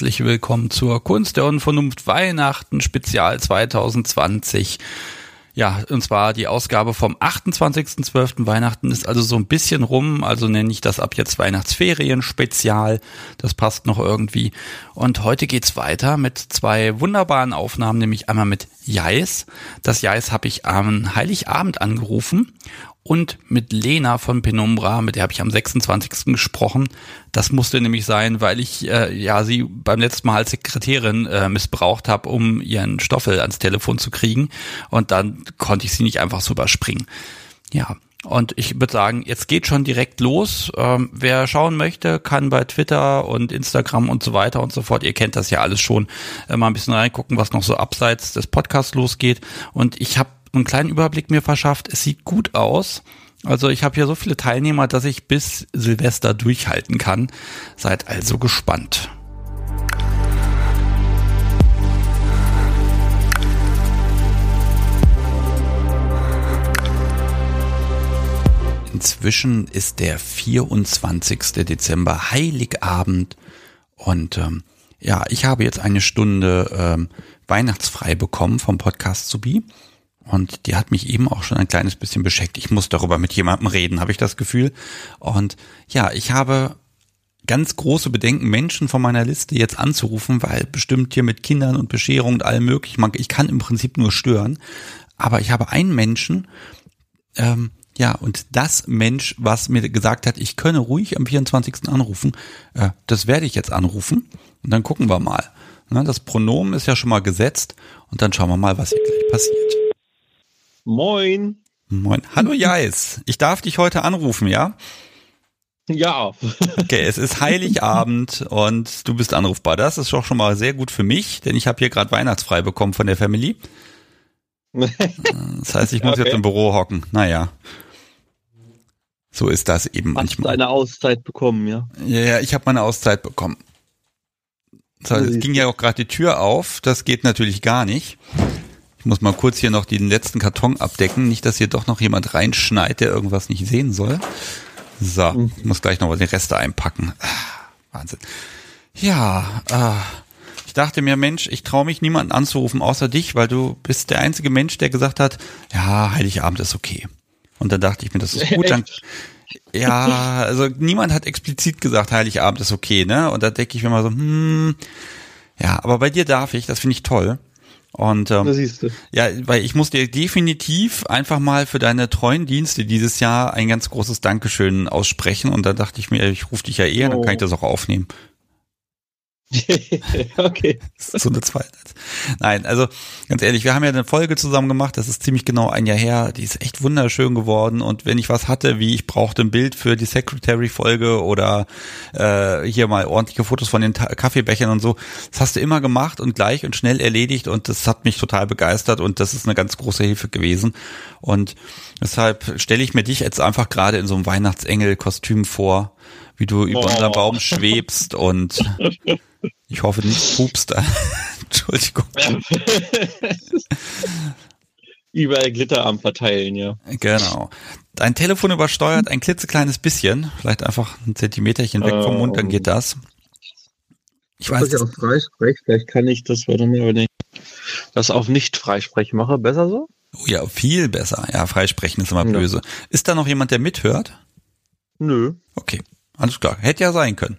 Herzlich willkommen zur Kunst der Unvernunft Weihnachten Spezial 2020. Ja, und zwar die Ausgabe vom 28.12. Weihnachten ist also so ein bisschen rum, also nenne ich das ab jetzt Weihnachtsferien Spezial. Das passt noch irgendwie. Und heute geht's weiter mit zwei wunderbaren Aufnahmen, nämlich einmal mit Jais. Das Jais habe ich am Heiligabend angerufen und mit Lena von Penumbra, mit der habe ich am 26. gesprochen. Das musste nämlich sein, weil ich äh, ja sie beim letzten Mal als Sekretärin äh, missbraucht habe, um ihren Stoffel ans Telefon zu kriegen. Und dann konnte ich sie nicht einfach so überspringen. Ja, und ich würde sagen, jetzt geht schon direkt los. Ähm, wer schauen möchte, kann bei Twitter und Instagram und so weiter und so fort, ihr kennt das ja alles schon, äh, mal ein bisschen reingucken, was noch so abseits des Podcasts losgeht. Und ich habe einen kleinen Überblick mir verschafft. Es sieht gut aus. Also ich habe hier so viele Teilnehmer, dass ich bis Silvester durchhalten kann. Seid also gespannt. Inzwischen ist der 24. Dezember, Heiligabend. Und ähm, ja, ich habe jetzt eine Stunde ähm, weihnachtsfrei bekommen vom Podcast Subi. Und die hat mich eben auch schon ein kleines bisschen beschäftigt. Ich muss darüber mit jemandem reden, habe ich das Gefühl. Und ja, ich habe ganz große Bedenken, Menschen von meiner Liste jetzt anzurufen, weil bestimmt hier mit Kindern und Bescherung und allem möglich, ich kann im Prinzip nur stören. Aber ich habe einen Menschen, ähm, ja, und das Mensch, was mir gesagt hat, ich könne ruhig am 24. anrufen, äh, das werde ich jetzt anrufen und dann gucken wir mal. Na, das Pronomen ist ja schon mal gesetzt und dann schauen wir mal, was hier gleich passiert. Moin. Moin. Hallo Jais. Ich darf dich heute anrufen, ja? Ja. okay, es ist Heiligabend und du bist anrufbar. Das ist doch schon mal sehr gut für mich, denn ich habe hier gerade Weihnachtsfrei bekommen von der Family. Das heißt, ich muss okay. jetzt im Büro hocken. Naja. So ist das eben Hast manchmal. Hast eine Auszeit bekommen, ja? Ja, ja, ich habe meine Auszeit bekommen. Das heißt, es ging ja auch gerade die Tür auf. Das geht natürlich gar nicht. Ich muss mal kurz hier noch den letzten Karton abdecken. Nicht, dass hier doch noch jemand reinschneit, der irgendwas nicht sehen soll. So, mhm. ich muss gleich noch mal die Reste einpacken. Ah, Wahnsinn. Ja, äh, ich dachte mir, Mensch, ich traue mich niemanden anzurufen außer dich, weil du bist der einzige Mensch, der gesagt hat, ja, Heiligabend ist okay. Und dann dachte ich mir, das ist gut. Dann, ja, also niemand hat explizit gesagt, Heiligabend ist okay, ne? Und da denke ich mir mal so, hm, ja, aber bei dir darf ich, das finde ich toll. Und ähm, ja, weil ich muss dir definitiv einfach mal für deine treuen Dienste dieses Jahr ein ganz großes Dankeschön aussprechen. Und da dachte ich mir, ich rufe dich ja eher, oh. dann kann ich das auch aufnehmen. okay. so eine zweite. Nein, also ganz ehrlich, wir haben ja eine Folge zusammen gemacht, das ist ziemlich genau ein Jahr her, die ist echt wunderschön geworden und wenn ich was hatte, wie ich brauchte ein Bild für die Secretary-Folge oder äh, hier mal ordentliche Fotos von den Ta Kaffeebechern und so, das hast du immer gemacht und gleich und schnell erledigt und das hat mich total begeistert und das ist eine ganz große Hilfe gewesen und deshalb stelle ich mir dich jetzt einfach gerade in so einem Weihnachtsengel-Kostüm vor, wie du über oh. unseren Baum schwebst und Ich hoffe nicht pupst. Entschuldigung. Überall Glitter am Verteilen, ja. Genau. Dein Telefon übersteuert ein klitzekleines bisschen, vielleicht einfach ein Zentimeterchen weg vom Mund, dann geht das. Ich weiß. Dass ich auch freispreche, vielleicht kann ich das, warte mal, wenn ich das auf nicht freisprechen mache, besser so? Oh ja, viel besser. Ja, freisprechen ist immer ja. böse. Ist da noch jemand, der mithört? Nö. Okay, alles klar. Hätte ja sein können.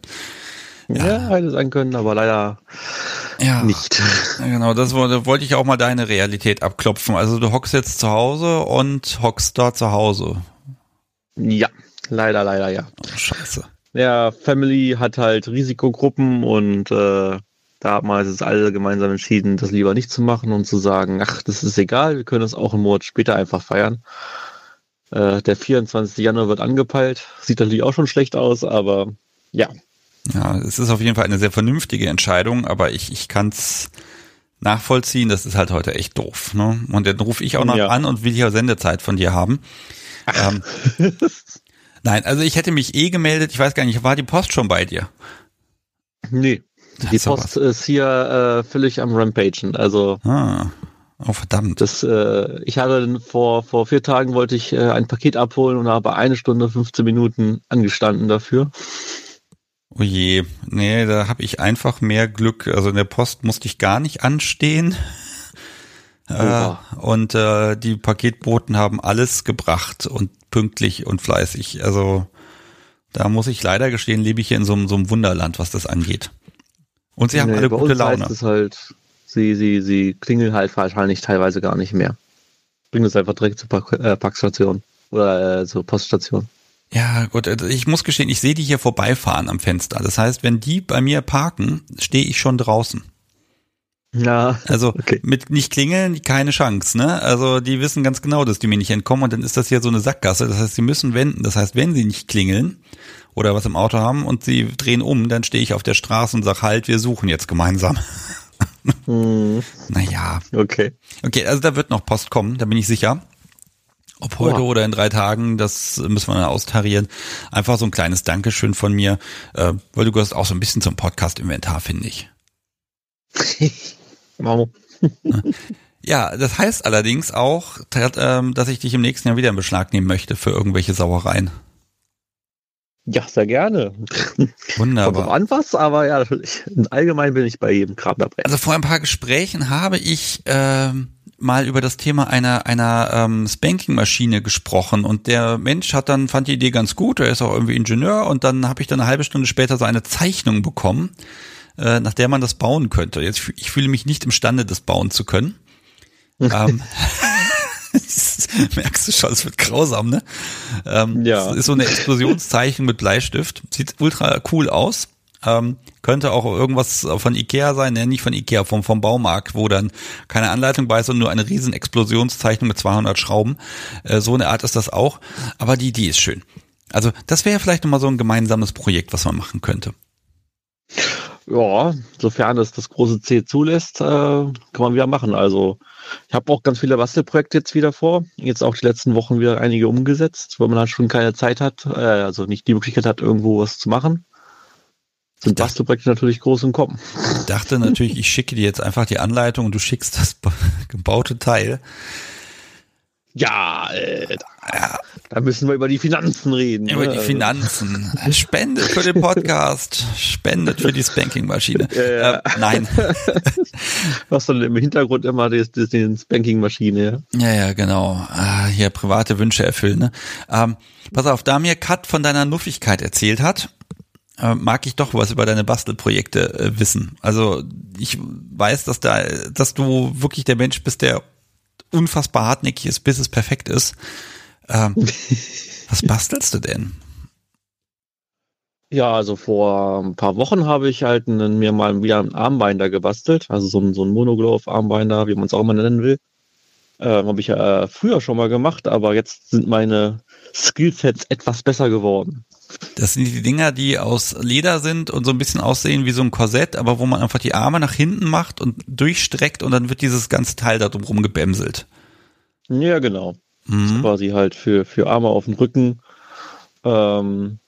Ja, ja hätte sein können, aber leider ja, nicht. Genau, das wollte ich auch mal deine Realität abklopfen. Also du hockst jetzt zu Hause und hockst da zu Hause. Ja, leider, leider, ja. Oh, scheiße. Ja, Family hat halt Risikogruppen und äh, da haben wir jetzt alle gemeinsam entschieden, das lieber nicht zu machen und zu sagen, ach, das ist egal, wir können das auch einen Monat später einfach feiern. Äh, der 24. Januar wird angepeilt, sieht natürlich auch schon schlecht aus, aber ja, ja, es ist auf jeden Fall eine sehr vernünftige Entscheidung, aber ich, ich kann es nachvollziehen, das ist halt heute echt doof. Ne? Und dann rufe ich auch noch ja. an und will hier Sendezeit von dir haben. Ähm, nein, also ich hätte mich eh gemeldet, ich weiß gar nicht, war die Post schon bei dir? Nee. Die Post ist hier äh, völlig am Rampagen. Also ah. Oh verdammt. Das, äh, ich hatte vor, vor vier Tagen wollte ich äh, ein Paket abholen und habe eine Stunde 15 Minuten angestanden dafür. Oh je, nee, da habe ich einfach mehr Glück. Also in der Post musste ich gar nicht anstehen. Äh, und äh, die Paketboten haben alles gebracht und pünktlich und fleißig. Also da muss ich leider gestehen, lebe ich hier in so, einem so einem Wunderland, was das angeht. Und sie haben Nee, alle gute Laune. heißt es halt, sie, sie, sie klingeln halt wahrscheinlich teilweise gar nicht mehr. Bringen es einfach direkt zur Park, äh, Parkstation oder äh, zur Poststation. Ja, gut, also ich muss gestehen, ich sehe die hier vorbeifahren am Fenster. Das heißt, wenn die bei mir parken, stehe ich schon draußen. Ja, Also Okay. mit nicht klingeln, keine Chance, ne? Also die wissen ganz genau, dass die mir nicht entkommen und dann ist das hier so eine Sackgasse. Das heißt, sie müssen wenden. Das heißt, wenn sie nicht klingeln oder was im Auto haben und sie drehen um, dann stehe ich auf der Straße und sag halt, wir suchen jetzt gemeinsam. Hm, Naja. okay. Okay, also da wird noch Post kommen, da bin ich sicher. Ob heute Oha. oder in drei Tagen, das müssen wir dann austarieren. Einfach so ein kleines Dankeschön von mir, äh, weil du gehörst auch so ein bisschen zum Podcast-Inventar, finde ich. Wow. Ja, das heißt allerdings auch, ähm, dass ich dich im nächsten Jahr wieder in Beschlag nehmen möchte für irgendwelche Sauereien. Ja, sehr gerne. Kommt Wunderbar. an was, aber ja, natürlich. Allgemein bin ich bei jedem Kram dabei. Also vor ein paar Gesprächen habe ich ähm, mal über das Thema einer einer ähm, Spanking-Maschine gesprochen und der Mensch hat dann fand die Idee ganz gut. Er ist auch irgendwie Ingenieur und dann habe ich dann eine halbe Stunde später so eine Zeichnung bekommen, äh, nach der man das bauen könnte. Jetzt ich fühle mich nicht imstande, das bauen zu können. ähm, merkst du schon, es wird grausam, ne? Ähm, Ja. Ist so eine Explosionszeichnung mit Bleistift. Sieht ultra cool aus. Ähm, könnte auch irgendwas von Ikea sein, ne, nicht von Ikea, vom, vom Baumarkt, wo dann keine Anleitung bei ist und nur eine riesen Explosionszeichnung mit 200 Schrauben. Äh, so eine Art ist das auch. Aber die Idee ist schön. Also das wäre vielleicht nochmal so ein gemeinsames Projekt, was man machen könnte. Ja, sofern es das große C zulässt, äh, kann man wieder machen. Also ich habe auch ganz viele Bastelprojekte jetzt wieder vor. Jetzt auch die letzten Wochen wieder einige umgesetzt, weil man halt schon keine Zeit hat, äh, also nicht die Möglichkeit hat, irgendwo was zu machen. Sind dachte- Bastelprojekte natürlich groß im Kommen. Ich dachte natürlich, ich schicke dir jetzt einfach die Anleitung und du schickst das gebaute Teil. Ja, äh, da, da müssen wir über die Finanzen reden. Über ne? die Finanzen. Spendet für den Podcast. Spendet für die Spanking-Maschine. Ja. Äh, nein. Was dann im Hintergrund immer das, das, den Spanking-Maschine. Ja? Ja, ja, genau. Ah, hier private Wünsche erfüllen. Ne? Ähm, pass auf, da mir Kat von deiner Nuffigkeit erzählt hat, äh, mag ich doch was über deine Bastelprojekte äh, wissen. Also ich weiß, dass da, dass du wirklich der Mensch bist, der unfassbar hartnäckig ist, bis es perfekt ist. Ähm, was bastelst du denn? Ja, also vor ein paar Wochen habe ich halt einen, mir mal wieder einen Armbinder gebastelt, also so ein, so ein Monoglove-Armbinder, wie man es auch mal nennen will. Ähm, habe ich ja äh, früher schon mal gemacht, aber jetzt sind meine Skillsets etwas besser geworden. Das sind die Dinger, die aus Leder sind und so ein bisschen aussehen wie so ein Korsett, aber wo man einfach die Arme nach hinten macht und durchstreckt und dann wird dieses ganze Teil da drum gebämselt. Ja, genau. Mhm. Quasi halt für, für Arme auf dem Rücken. Ähm,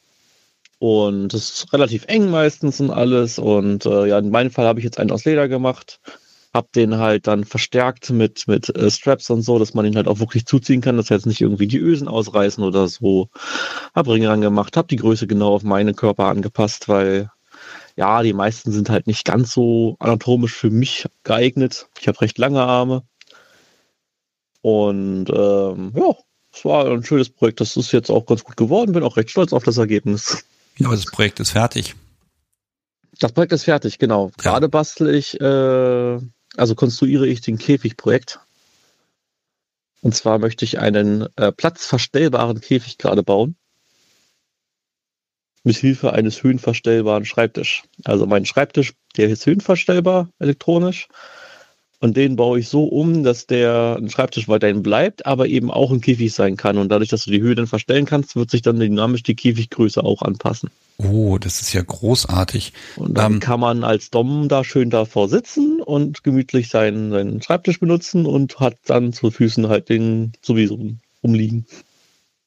und das ist relativ eng meistens und alles. Und äh, ja, in meinem Fall habe ich jetzt einen aus Leder gemacht. Hab den halt dann verstärkt mit, mit äh, Straps und so, dass man ihn halt auch wirklich zuziehen kann, dass jetzt nicht irgendwie die Ösen ausreißen oder so. Hab Ringe angemacht, hab die Größe genau auf meinen Körper angepasst, weil ja, die meisten sind halt nicht ganz so anatomisch für mich geeignet. Ich habe recht lange Arme. Und ähm, ja, es war ein schönes Projekt. Das ist jetzt auch ganz gut geworden. Bin auch recht stolz auf das Ergebnis. Ja, aber das Projekt ist fertig. Das Projekt ist fertig, genau. Gerade bastel ich, äh, also konstruiere ich den Käfigprojekt. Und zwar möchte ich einen äh, platzverstellbaren Käfig gerade bauen. Mit Hilfe eines höhenverstellbaren Schreibtisch. Also mein Schreibtisch, der ist höhenverstellbar elektronisch. Und den baue ich so um, dass der ein Schreibtisch weiterhin bleibt, aber eben auch ein Käfig sein kann. Und dadurch, dass du die Höhe dann verstellen kannst, wird sich dann dynamisch die Käfiggröße auch anpassen. Oh, das ist ja großartig. Und dann Ähm, kann man als Dom da schön davor sitzen und gemütlich seinen, seinen Schreibtisch benutzen und hat dann zu Füßen halt den sowieso rumliegen.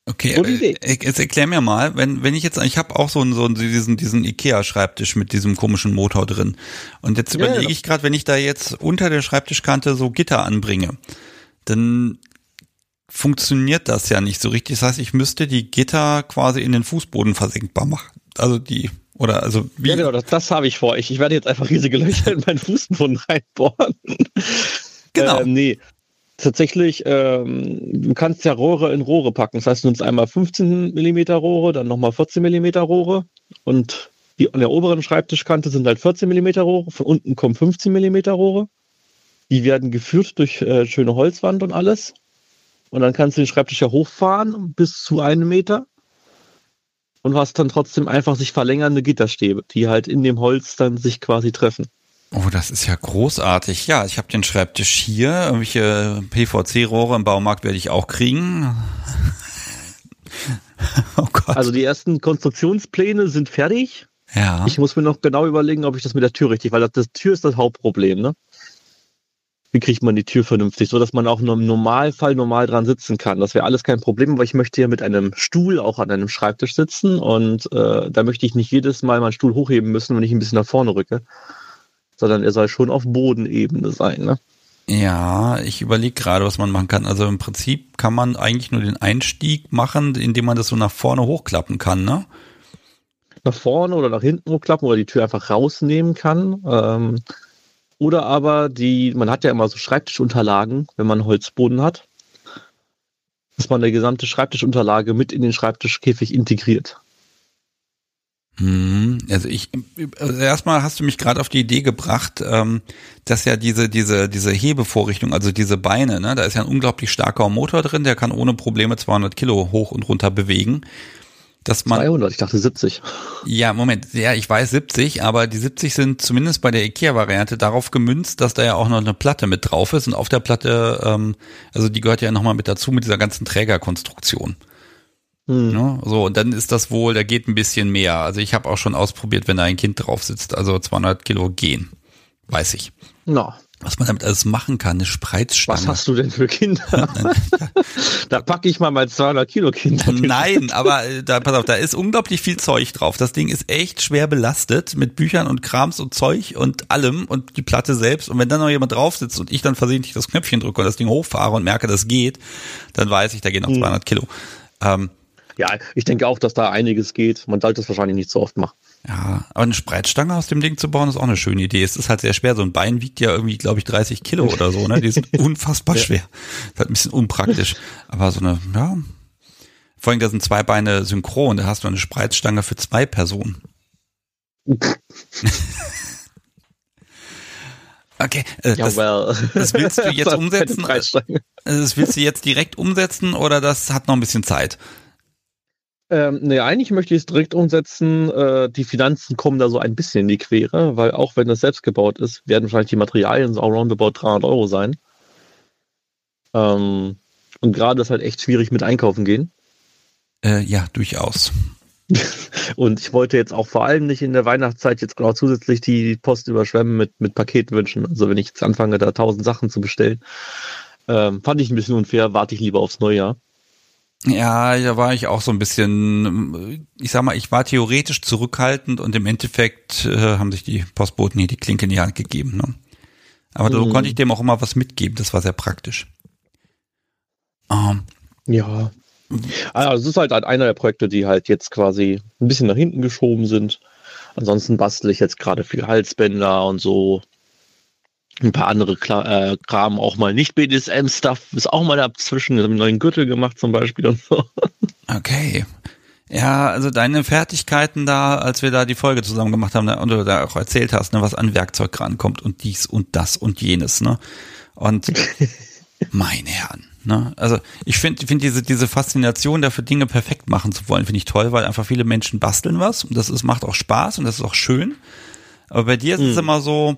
Okay, Gute äh, Idee. jetzt erklär mir mal, wenn, wenn ich jetzt, ich habe auch so einen, so einen, diesen, diesen Ikea-Schreibtisch mit diesem komischen Motor drin. Und jetzt überlege ja. ich gerade, wenn ich da jetzt unter der Schreibtischkante so Gitter anbringe, dann funktioniert das ja nicht so richtig. Das heißt, ich müsste die Gitter quasi in den Fußboden versenkbar machen. Also die Oder also wie? Ja, genau, das, das habe ich vor. Ich, ich werde jetzt einfach riesige Löcher in meinen Fußboden reinbohren. Genau. Ähm, nee, tatsächlich, ähm, du kannst ja Rohre in Rohre packen. Das heißt, du nimmst einmal 15 mm Rohre, dann nochmal 14 mm Rohre und die an der oberen Schreibtischkante sind halt 14 mm Rohre, von unten kommen 15 mm Rohre. Die werden geführt durch äh, schöne Holzwand und alles. Und dann kannst du den Schreibtisch ja hochfahren bis zu einem Meter. Und hast dann trotzdem einfach sich verlängernde Gitterstäbe, die halt in dem Holz dann sich quasi treffen. Oh, das ist ja großartig. Ja, ich habe den Schreibtisch hier. Irgendwelche PVC-Rohre im Baumarkt werde ich auch kriegen. oh Gott. Also die ersten Konstruktionspläne sind fertig. Ja. Ich muss mir noch genau überlegen, ob ich das mit der Tür richtig, weil das, das Tür ist das Hauptproblem, ne? Wie kriegt man die Tür vernünftig, so dass man auch im Normalfall normal dran sitzen kann? Das wäre alles kein Problem, weil ich möchte ja mit einem Stuhl auch an einem Schreibtisch sitzen und äh, da möchte ich nicht jedes Mal meinen Stuhl hochheben müssen, wenn ich ein bisschen nach vorne rücke, sondern er soll schon auf Bodenebene sein, ne? Ja, ich überlege gerade, was man machen kann. Also im Prinzip kann man eigentlich nur den Einstieg machen, indem man das so nach vorne hochklappen kann, ne? nach vorne oder nach hinten hochklappen oder die Tür einfach rausnehmen kann. Ähm, oder aber die, man hat ja immer so Schreibtischunterlagen, wenn man Holzboden hat, dass man eine gesamte Schreibtischunterlage mit in den Schreibtischkäfig integriert. Mhm. Also ich also erstmal hast du mich gerade auf die Idee gebracht, ähm, dass ja diese diese diese Hebevorrichtung, also diese Beine, ne, da ist ja ein unglaublich starker Motor drin, der kann ohne Probleme 200 Kilo hoch und runter bewegen dass man 200, ich dachte 70. Ja, Moment, ja, ich weiß 70, aber die 70 sind zumindest bei der IKEA-Variante darauf gemünzt, dass da ja auch noch eine Platte mit drauf ist und auf der Platte, ähm, also die gehört ja nochmal mit dazu mit dieser ganzen Trägerkonstruktion. Hm. Ja, so, und dann ist das wohl, da geht ein bisschen mehr. Also ich habe auch schon ausprobiert, wenn da ein Kind drauf sitzt, also 200 Kilo gehen, weiß ich. Na, was man damit alles machen kann, eine Spreizstange. Was hast du denn für Kinder? da packe ich mal mein 200 Kilo Kind. Nein, aber äh, da, pass auf, da ist unglaublich viel Zeug drauf. Das Ding ist echt schwer belastet mit Büchern und Krams und Zeug und allem und die Platte selbst. Und wenn dann noch jemand drauf sitzt und ich dann versehentlich das Knöpfchen drücke und das Ding hochfahre und merke, das geht, dann weiß ich, da gehen noch 200 hm. Kilo. Ähm, ja, ich denke auch, dass da einiges geht. Man sollte es wahrscheinlich nicht so oft machen. Ja, aber eine Spreizstange aus dem Ding zu bauen, ist auch eine schöne Idee. Es ist halt sehr schwer. So ein Bein wiegt ja irgendwie, glaube ich, 30 Kilo oder so, ne? Die sind unfassbar schwer. Das ist halt ein bisschen unpraktisch. Aber so eine, ja. Vor allem, da sind zwei Beine synchron. Da hast du eine Spreizstange für zwei Personen. Okay, äh, ja, das, well. das willst du jetzt umsetzen? Das willst du jetzt direkt umsetzen oder das hat noch ein bisschen Zeit? Ähm, nee, eigentlich möchte ich es direkt umsetzen. Äh, die Finanzen kommen da so ein bisschen in die Quere, weil auch wenn das selbst gebaut ist, werden wahrscheinlich die Materialien so roundabout 300 Euro sein. Ähm, und gerade ist halt echt schwierig mit einkaufen gehen. Äh, ja, durchaus. und ich wollte jetzt auch vor allem nicht in der Weihnachtszeit jetzt auch zusätzlich die Post überschwemmen mit, mit Paketwünschen. Also wenn ich jetzt anfange, da tausend Sachen zu bestellen, ähm, fand ich ein bisschen unfair, warte ich lieber aufs Neujahr. Ja, da war ich auch so ein bisschen, ich sag mal, ich war theoretisch zurückhaltend und im Endeffekt äh, haben sich die Postboten hier die Klinke in die Hand gegeben. Ne? Aber mhm. so konnte ich dem auch immer was mitgeben, das war sehr praktisch. Ähm, ja. Also es ist halt einer der Projekte, die halt jetzt quasi ein bisschen nach hinten geschoben sind. Ansonsten bastel ich jetzt gerade viel Halsbänder und so ein paar andere Kla äh, Kram, auch mal nicht BDSM-Stuff, ist auch mal dazwischen, einen neuen Gürtel gemacht zum Beispiel und so. Okay. Ja, also deine Fertigkeiten da, als wir da die Folge zusammen gemacht haben und du da auch erzählt hast, ne, was an Werkzeug rankommt und dies und das und jenes, ne? Und meine Herren, ne? Also ich finde finde diese diese Faszination dafür Dinge perfekt machen zu wollen, finde ich toll, weil einfach viele Menschen basteln was und das ist macht auch Spaß und das ist auch schön. Aber bei dir ist es immer so,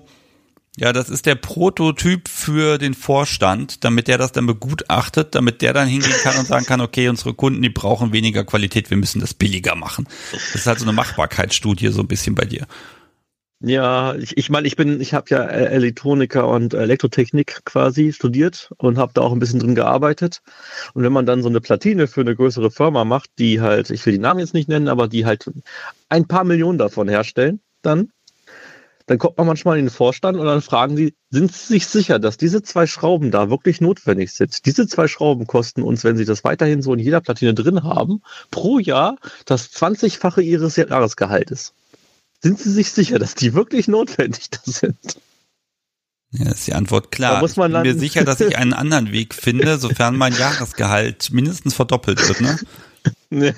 ja, das ist der Prototyp für den Vorstand, damit der das dann begutachtet, damit der dann hingehen kann und sagen kann, okay, unsere Kunden, die brauchen weniger Qualität, wir müssen das billiger machen. Das ist halt so eine Machbarkeitsstudie so ein bisschen bei dir. Ja, ich, ich meine, ich bin, ich habe ja Elektroniker und Elektrotechnik quasi studiert und habe da auch ein bisschen drin gearbeitet. Und wenn man dann so eine Platine für eine größere Firma macht, die halt, ich will die Namen jetzt nicht nennen, aber die halt ein paar Millionen davon herstellen, dann dann kommt man manchmal in den Vorstand und dann fragen die, sind Sie sich sicher, dass diese zwei Schrauben da wirklich notwendig sind? Diese zwei Schrauben kosten uns, wenn Sie das weiterhin so in jeder Platine drin haben, pro Jahr das 20-fache Ihres Jahresgehaltes. Sind Sie sich sicher, dass die wirklich notwendig da sind? Ja, ist die Antwort klar. Da muss man ich bin mir sicher, dass ich einen anderen Weg finde, sofern mein Jahresgehalt mindestens verdoppelt wird. Ne? Ja.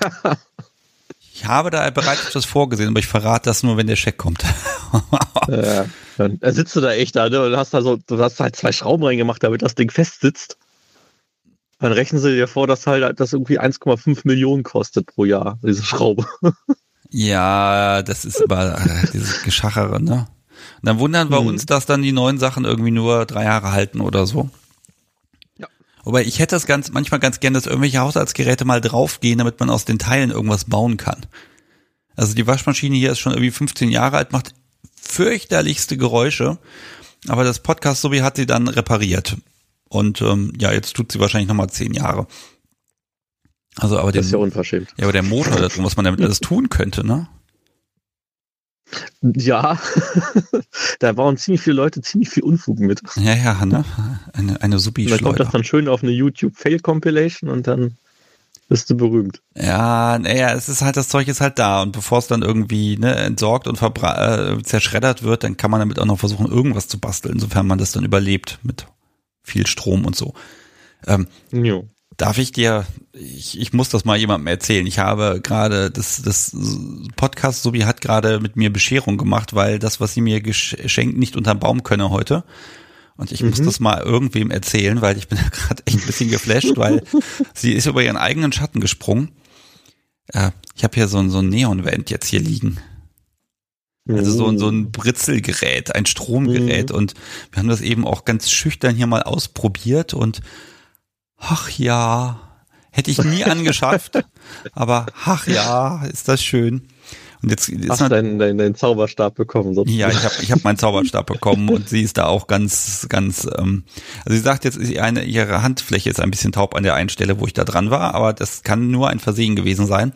Ich habe da bereits etwas vorgesehen, aber ich verrate das nur, wenn der Scheck kommt. ja. Dann sitzt du da echt da, ne? Und hast da so, du hast halt zwei Schrauben reingemacht, damit das Ding fest sitzt. Dann rechnen sie dir vor, dass halt das irgendwie 1,5 Millionen kostet pro Jahr, diese Schraube. ja, das ist aber äh, dieses Geschachere, ne? Und dann wundern wir Hm. uns, dass dann die neuen Sachen irgendwie nur drei Jahre halten oder so. Wobei ich hätte das ganz, manchmal ganz gern, dass irgendwelche Haushaltsgeräte mal draufgehen, damit man aus den Teilen irgendwas bauen kann. Also die Waschmaschine hier ist schon irgendwie 15 Jahre alt, macht fürchterlichste Geräusche, aber das Podcast Sobi hat sie dann repariert. Und ähm, ja, jetzt tut sie wahrscheinlich nochmal 10 Jahre. Also aber Das den, ist ja unverschämt. ja, aber der Motor da drin, was man damit alles tun könnte, ne? Ja, da bauen ziemlich viele Leute ziemlich viel Unfug mit. Ja, ja, ne? Eine, eine Und dann kommt das dann schön auf eine YouTube-Fail-Compilation und dann bist du berühmt. Ja, naja, es ist halt, das Zeug ist halt da und bevor es dann irgendwie ne, entsorgt und äh, zerschreddert wird, dann kann man damit auch noch versuchen, irgendwas zu basteln, sofern man das dann überlebt mit viel Strom und so. Ähm, Jo. Darf ich dir, ich, ich muss das mal jemandem erzählen. Ich habe gerade, das, das Podcast Subi hat gerade mit mir Bescherung gemacht, weil das, was sie mir geschenkt, nicht unterm Baum könne heute. Und ich muss Mhm. das mal irgendwem erzählen, weil ich bin da gerade echt ein bisschen geflasht, weil sie ist über ihren eigenen Schatten gesprungen. Äh, ich habe hier so ein, so ein Neon-Vent jetzt hier liegen. Also so, ein- so ein Britzelgerät, ein Stromgerät. Mhm. Und wir haben das eben auch ganz schüchtern hier mal ausprobiert und ach ja, hätte ich nie angeschafft. aber ach ja, ist das schön. Und jetzt ist Hast du deinen, deinen, deinen Zauberstab bekommen? sozusagen. ja, ich habe ich hab meinen Zauberstab bekommen und sie ist da auch ganz, ganz, ähm, also sie sagt jetzt, eine, ihre Handfläche ist ein bisschen taub an der einen Stelle, wo ich da dran war, aber das kann nur ein Versehen gewesen sein.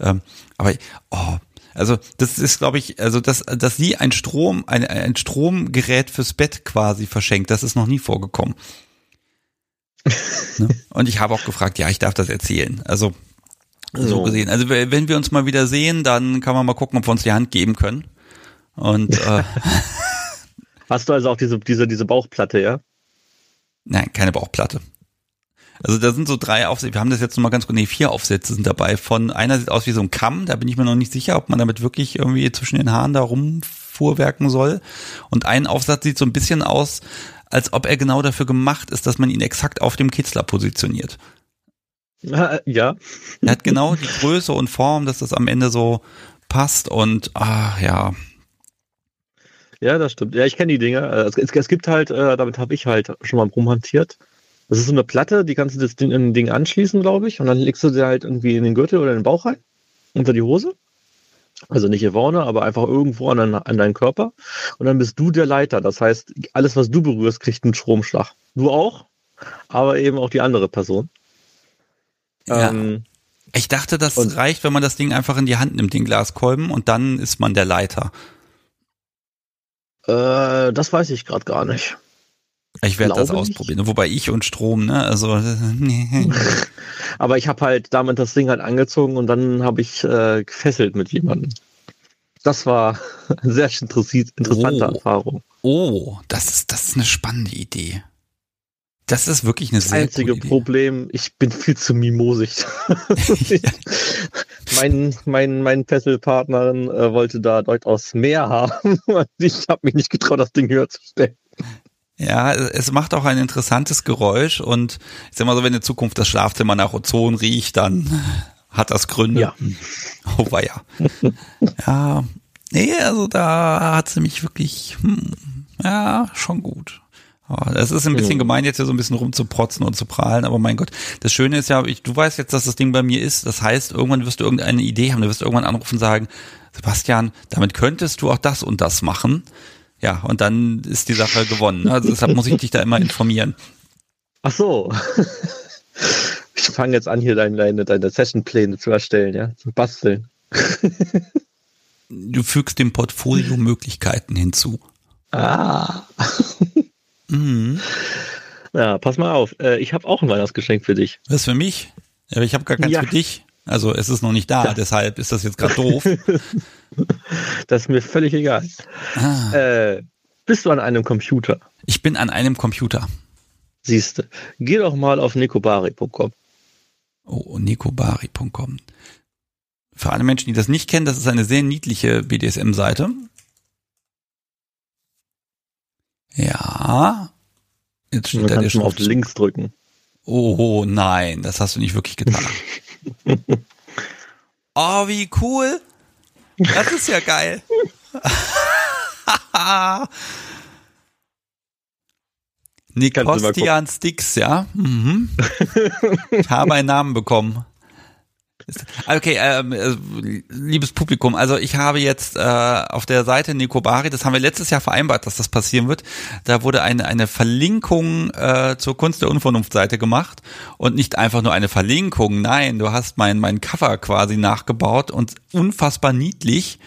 Ähm, aber, oh, also das ist, glaube ich, also dass, dass sie ein Strom, ein, ein Stromgerät fürs Bett quasi verschenkt, das ist noch nie vorgekommen. Ne? Und ich habe auch gefragt, ja, ich darf das erzählen. Also so So. gesehen. Also wenn wir uns mal wieder sehen, dann kann man mal gucken, ob wir uns die Hand geben können. Und äh, Hast du also auch diese, diese, diese Bauchplatte, ja? nein, keine Bauchplatte. Also da sind so drei Aufsätze, wir haben das jetzt nochmal ganz gut, nee, vier Aufsätze sind dabei. Von einer sieht aus wie so ein Kamm, da bin ich mir noch nicht sicher, ob man damit wirklich irgendwie zwischen den Haaren da rumfuhrwerken soll. Und ein Aufsatz sieht so ein bisschen aus, als ob er genau dafür gemacht ist, dass man ihn exakt auf dem Kitzler positioniert. Ja. Er hat genau die Größe und Form, dass das am Ende so passt und ah ja, Ja, das stimmt. Ja, ich kenne die Dinger. Äh, Es, es, gibt halt, äh, damit habe ich halt schon mal rumhantiert. Das ist so eine Platte, die kannst du das Ding, in ein Ding anschließen, glaube ich. Und dann legst du sie halt irgendwie in den Gürtel oder in den Bauch rein. Unter die Hose. Also nicht hier vorne, aber einfach irgendwo an, dein, an deinen Körper. Und dann bist du der Leiter. Das heißt, alles, was du berührst, kriegt einen Stromschlag. Du auch, aber eben auch die andere Person. Ja. Ähm, Ich dachte, das reicht, wenn man das Ding einfach in die Hand nimmt, den Glaskolben, und dann ist man der Leiter. äh, das weiß ich gerade gar nicht. Ich werde das Glaube nicht. ausprobieren. Wobei ich und Strom, ne? Also nee. Aber ich habe halt damit das Ding halt angezogen und dann habe ich äh, gefesselt mit jemandem. Das war eine sehr interessante Oh. Erfahrung. Oh, das ist das ist eine spannende Idee. Das ist wirklich eine Das sehr einzige Problem, ich bin viel zu mimosig. Mein, mein, mein Fesselpartnerin äh, wollte da durchaus mehr haben. ich habe mich nicht getraut, das Ding höher zu stellen. Ja, es macht auch ein interessantes Geräusch und ich sag mal so, wenn in Zukunft das Schlafzimmer nach Ozon riecht, dann hat das Gründe. Ja. Oh weia. ja. Nee, also da hat sie mich wirklich, hm, ja, schon gut. Es ist ein bisschen gemein, jetzt hier so ein bisschen rumzuprotzen und zu prahlen, aber mein Gott. Das Schöne ist ja, ich, du weißt jetzt, dass das Ding bei mir ist. Das heißt, irgendwann wirst du irgendeine Idee haben, du wirst irgendwann anrufen und sagen, Sebastian, damit könntest du auch das und das machen. Ja, und dann ist die Sache gewonnen. Also deshalb muss ich dich da immer informieren. Ach so. Ich fange jetzt an, hier deine, deine, deine Sessionpläne zu erstellen, ja, zu basteln. Du fügst dem Portfolio Möglichkeiten hinzu. Ah. Mhm. Ja, pass mal auf. Äh, Ich habe auch ein Weihnachtsgeschenk für dich. Was für mich? Ja, aber ich habe gar keins Ja. für dich. Also es ist noch nicht da, deshalb ist das jetzt gerade doof. das ist mir völlig egal. Ah. Äh, bist du an einem Computer? Ich bin an einem Computer. Siehste. Geh doch mal auf nikobari.com. Oh, nikobari.com. Für alle Menschen, die das nicht kennen, das ist eine sehr niedliche BDSM-Seite. Ja. Jetzt steht da der Schriftzug. auf links drücken. Oh nein, das hast du nicht wirklich getan. oh, wie cool. Das ist ja geil. Nikostian Sticks, ja. Mhm. ich habe einen Namen bekommen. Okay, ähm, äh, liebes Publikum, also ich habe jetzt äh, auf der Seite Nikobari, das haben wir letztes Jahr vereinbart, dass das passieren wird, da wurde eine, eine Verlinkung äh, zur Kunst der Unvernunft-Seite gemacht. Und nicht einfach nur eine Verlinkung, nein, du hast mein, mein Cover quasi nachgebaut und unfassbar niedlich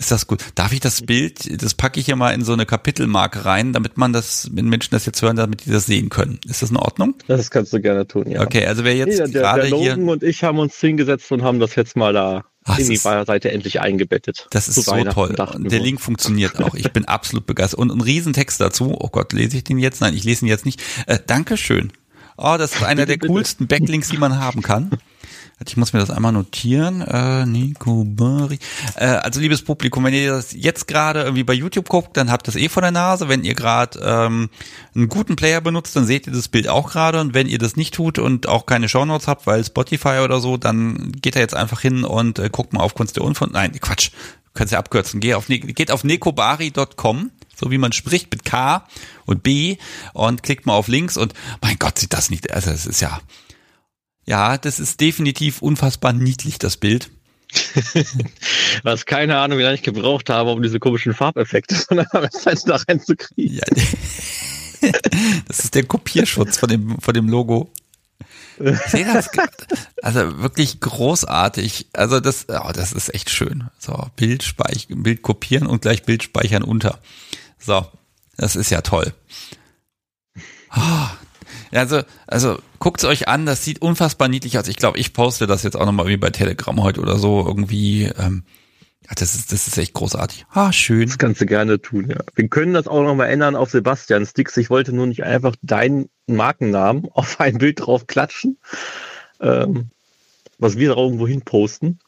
ist das gut? Darf ich das Bild, das packe ich hier mal in so eine Kapitelmarke rein, damit man das, wenn Menschen das jetzt hören, damit die das sehen können. Ist das in Ordnung? Das kannst du gerne tun, ja. Okay, also wer jetzt ja, der, gerade der Logan hier und ich haben uns hingesetzt und haben das jetzt mal da Ach, in die Seite endlich eingebettet. Das ist so toll. Der Link funktioniert auch. Ich bin absolut begeistert. Und ein Riesentext dazu. Oh Gott, lese ich den jetzt? Nein, ich lese ihn jetzt nicht. Äh, Dankeschön. Oh, das ist einer der coolsten Backlinks, die man haben kann. Ich muss mir das einmal notieren. Äh, Nico Bari. Äh, also liebes Publikum, wenn ihr das jetzt gerade irgendwie bei YouTube guckt, dann habt ihr das eh vor der Nase. Wenn ihr gerade ähm, einen guten Player benutzt, dann seht ihr das Bild auch gerade. Und wenn ihr das nicht tut und auch keine Shownotes habt, weil Spotify oder so, dann geht er jetzt einfach hin und äh, guckt mal auf Kunst der Unfund. Nein, Quatsch. Könnt ihr abkürzen. Geht auf, geht auf nekobari.com so wie man spricht mit K und B und klickt mal auf Links und mein Gott, sieht das nicht, also es ist ja, ja, das ist definitiv unfassbar niedlich, das Bild. Was keine Ahnung, wie lange ich gebraucht habe, um diese komischen Farbeffekte von der da reinzukriegen. Ja, das ist der Kopierschutz von dem, von dem Logo. Ich sehe das, also wirklich großartig. Also das, oh, das ist echt schön. So, Bild speichern, Bild kopieren und gleich Bild speichern unter. So, das ist ja toll. Oh, also, also guckt's euch an, das sieht unfassbar niedlich aus. Ich glaube, ich poste das jetzt auch nochmal wie bei Telegram heute oder so irgendwie. Ähm, ja, das ist, das ist echt großartig. Ah, schön. Das kannst du gerne tun, ja. Wir können das auch nochmal ändern auf Sebastian Sticks. Ich wollte nur nicht einfach deinen Markennamen auf ein Bild drauf klatschen, ähm, was wir da irgendwo hin posten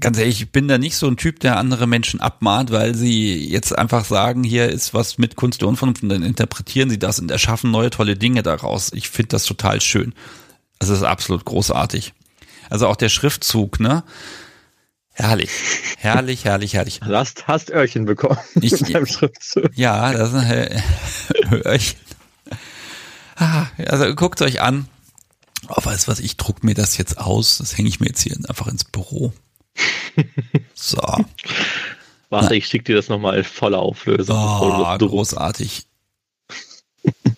ganz ehrlich, ich bin da nicht so ein Typ, der andere Menschen abmahnt, weil sie jetzt einfach sagen, hier ist was mit Kunst der Unvernunft und dann interpretieren sie das und erschaffen neue tolle Dinge daraus. Ich finde das total schön. Also das ist absolut großartig. Also auch der Schriftzug, ne? Herrlich, herrlich, herrlich, herrlich. Hast, hast Öhrchen bekommen ich, beim Schriftzug. Ja, das ist ein Öhrchen. Ah, also guckt euch an. Oh, weißt was, ich druck mir das jetzt aus. Das hänge ich mir jetzt hier einfach ins Büro. So. Warte, ich schicke dir das nochmal voller Auflösung. Oh, großartig.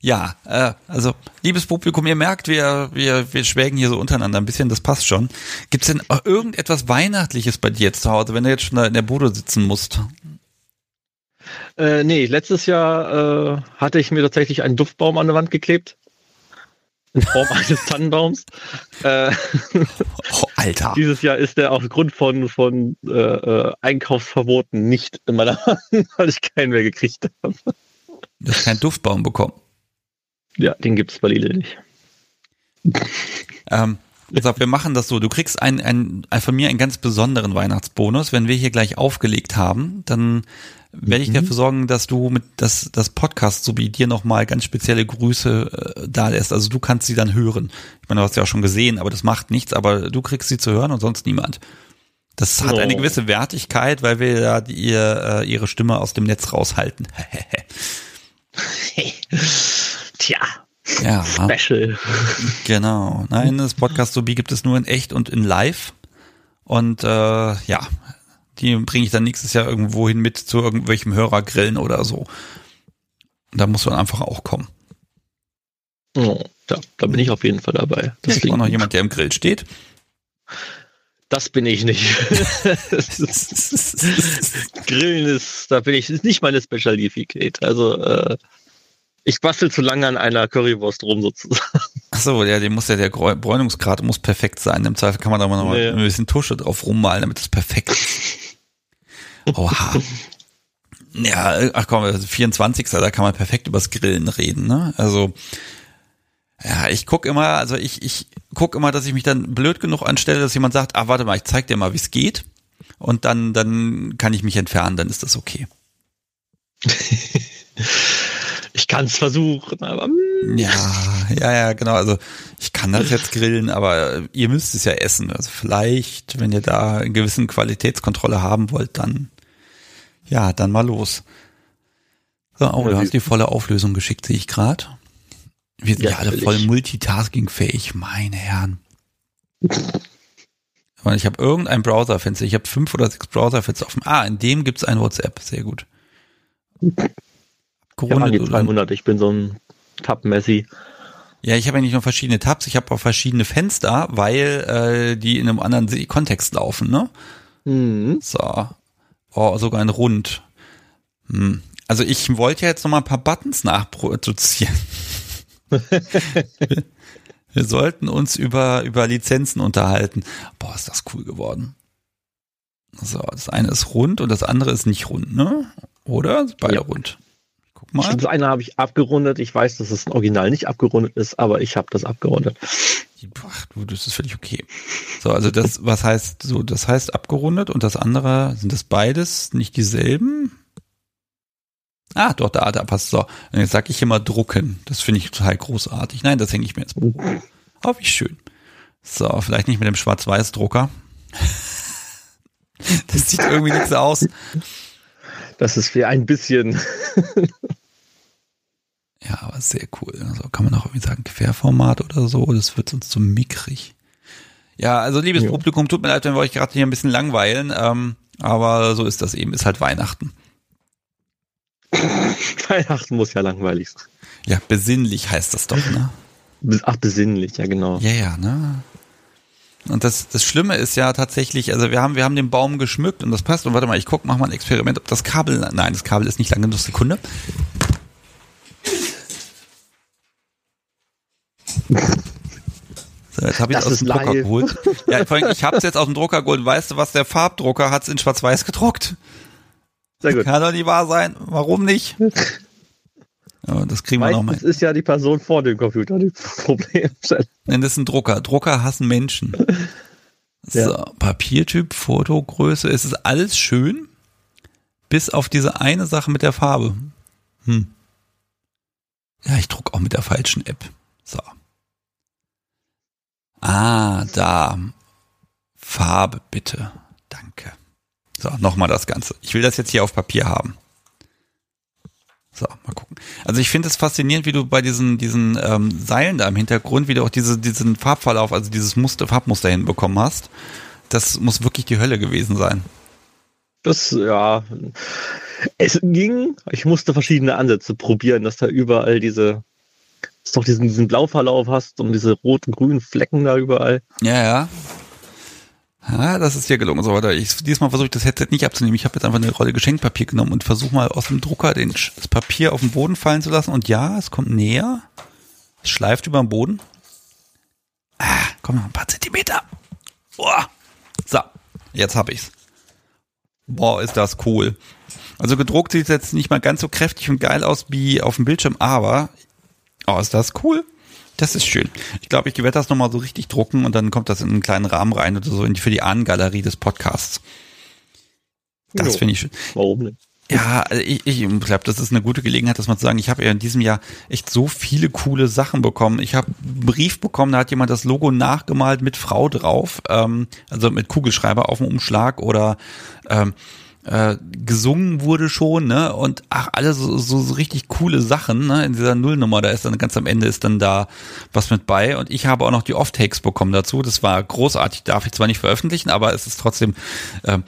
ja, äh, also, liebes Publikum, ihr merkt, wir, wir, wir schwägen hier so untereinander ein bisschen, das passt schon. Gibt es denn irgendetwas Weihnachtliches bei dir jetzt zu Hause, wenn du jetzt schon da in der Bude sitzen musst? Äh, nee, letztes Jahr äh, hatte ich mir tatsächlich einen Duftbaum an der Wand geklebt in Form eines Tannenbaums. Äh, oh, Alter. Dieses Jahr ist der aufgrund von, von äh, äh, Einkaufsverboten nicht in meiner Hand, weil ich keinen mehr gekriegt habe. Du hast keinen Duftbaum bekommen. Ja, den gibt es bei Lidl nicht. Ähm, also wir machen das so. Du kriegst einen, einen, von mir einen ganz besonderen Weihnachtsbonus. Wenn wir hier gleich aufgelegt haben, dann werde ich mhm. dafür sorgen, dass du mit das, das Podcast sowie dir nochmal ganz spezielle Grüße äh, da lässt. Also du kannst sie dann hören. Ich meine, du hast ja auch schon gesehen, aber das macht nichts, aber du kriegst sie zu hören und sonst niemand. Das hat oh. eine gewisse Wertigkeit, weil wir ja die, ihr, äh, ihre Stimme aus dem Netz raushalten. Tja. Ja. Special. Genau. Nein, das Podcast Sobi gibt es nur in echt und in live. Und äh, ja, die bringe ich dann nächstes Jahr irgendwo hin mit zu irgendwelchem Hörergrillen oder so. Da muss man einfach auch kommen. Oh, ja, da bin ich auf jeden Fall dabei. Das ist auch noch jemand, der im Grill steht. Das bin ich nicht. Grillen ist, da bin ich, ist nicht meine Spezialität. Also, äh, ich bastel zu lange an einer Currywurst rum sozusagen. so, ja, dem muss ja der Bräunungsgrad muss perfekt sein. Im Zweifel kann man da mal noch mal ein bisschen Tusche drauf rummalen, damit es perfekt ist. Oha. Ja, ach komm, 24. Da kann man perfekt übers Grillen reden, ne? Also, ja, ich guck immer, also ich, ich guck immer, dass ich mich dann blöd genug anstelle, dass jemand sagt, ah, warte mal, ich zeig dir mal, wie es geht. Und dann, dann kann ich mich entfernen, dann ist das okay. ich kann es versuchen, aber. Hm. Ja, ja, ja, genau. Also ich kann das jetzt grillen, aber ihr müsst es ja essen. Also vielleicht, wenn ihr da eine gewissen Qualitätskontrolle haben wollt, dann ja, dann mal los. So, oh, du hast die volle Auflösung geschickt, sehe ich gerade. Wir sind ja, ja alle voll multitaskingfähig, meine Herren. Ich habe irgendein Browserfenster. Ich habe fünf oder sechs Browserfenster offen. Ah, in dem gibt's ein WhatsApp. Sehr gut. Corona ja, 300. Ich bin so ein Tab-Messi. Ja, ich habe ja nicht nur verschiedene Tabs, ich habe auch verschiedene Fenster, weil äh, die in einem anderen Kontext laufen, ne? Mhm. So. Oh, sogar ein Rund. Hm. Also ich wollte jetzt noch mal ein paar Buttons nachproduzieren. Wir sollten uns über, über Lizenzen unterhalten. Boah, ist das cool geworden. So, das eine ist rund und das andere ist nicht rund, ne? Oder? Beide ja. rund. Mal. Das eine habe ich abgerundet. Ich weiß, dass es das Original nicht abgerundet ist, aber ich habe das abgerundet. Ach, du, das ist völlig okay. So, also das, was heißt so, das heißt abgerundet und das andere, sind das beides nicht dieselben? Ah, doch, da, da passt so. Und jetzt sag ich immer drucken. Das finde ich total großartig. Nein, das hänge ich mir jetzt. Oh, wie schön. So, vielleicht nicht mit dem Schwarz-Weiß-Drucker. Das sieht irgendwie nicht so aus. Das ist wie ein bisschen. Ja, aber sehr cool. Also kann man auch irgendwie sagen, Querformat oder so. Das wird sonst so mickrig. Ja, also liebes ja. Publikum, tut mir leid, wenn wir euch gerade hier ein bisschen langweilen. Ähm, aber so ist das eben. Ist halt Weihnachten. Weihnachten muss ja langweilig sein. Ja, besinnlich heißt das doch, ne? Ach, besinnlich, ja genau. Ja, ja, ne? Und das, das Schlimme ist ja tatsächlich, also wir haben, wir haben den Baum geschmückt und das passt. Und warte mal, ich guck, mach mal ein Experiment, ob das Kabel, nein, das Kabel ist nicht lang genug, Sekunde. So, jetzt habe ich es aus dem Drucker live. geholt. Ja, vor allem, ich habe es jetzt aus dem Drucker geholt. Weißt du, was der Farbdrucker hat es in Schwarz-Weiß gedruckt? Sehr gut. Kann doch nicht wahr sein. Warum nicht? Ja, das kriegen Meistens wir noch mal. Das ist ja die Person vor dem Computer, die Problem. Nein, das ist ein Drucker. Drucker hassen Menschen. So, ja. Papiertyp, Fotogröße, es ist alles schön, bis auf diese eine Sache mit der Farbe. Hm. Ja, ich druck auch mit der falschen App. So. Ah, da. Farbe bitte. Danke. So, nochmal das Ganze. Ich will das jetzt hier auf Papier haben. So, mal gucken. Also ich finde es faszinierend, wie du bei diesen, diesen ähm, Seilen da im Hintergrund, wie du auch diese, diesen Farbverlauf, also dieses Muster, Farbmuster hinbekommen hast. Das muss wirklich die Hölle gewesen sein. Das, ja. Es ging, ich musste verschiedene Ansätze probieren, dass da überall diese, dass du doch diesen, diesen Blauverlauf hast und diese roten, grünen Flecken da überall. Ja, ja. Ja, das ist dir gelungen. So, weiter. Ich, diesmal versuche ich das Headset nicht abzunehmen. Ich habe jetzt einfach eine Rolle Geschenkpapier genommen und versuche mal aus dem Drucker den, das Papier auf den Boden fallen zu lassen. Und ja, es kommt näher. Es schleift über den Boden. Ah, komm noch ein paar Zentimeter. Boah. So, jetzt habe ich's. Boah, ist das cool. Also gedruckt sieht es jetzt nicht mal ganz so kräftig und geil aus wie auf dem Bildschirm, aber oh, ist das cool. Das ist schön. Ich glaube, ich werde das nochmal so richtig drucken und dann kommt das in einen kleinen Rahmen rein oder so in die, für die Ahnengalerie des Podcasts. Das finde ich schön. Warum nicht? Ja, also ich, ich glaube, das ist eine gute Gelegenheit, dass man zu sagen, ich habe ja in diesem Jahr echt so viele coole Sachen bekommen. Ich habe einen Brief bekommen, da hat jemand das Logo nachgemalt mit Frau drauf, ähm, also mit Kugelschreiber auf dem Umschlag oder ähm, äh, gesungen wurde schon, ne? Und ach, alle so, so, so richtig coole Sachen, ne? In dieser Nullnummer, da ist dann ganz am Ende ist dann da was mit bei. Und ich habe auch noch die Off-Takes bekommen dazu. Das war großartig, darf ich zwar nicht veröffentlichen, aber es ist trotzdem, äh,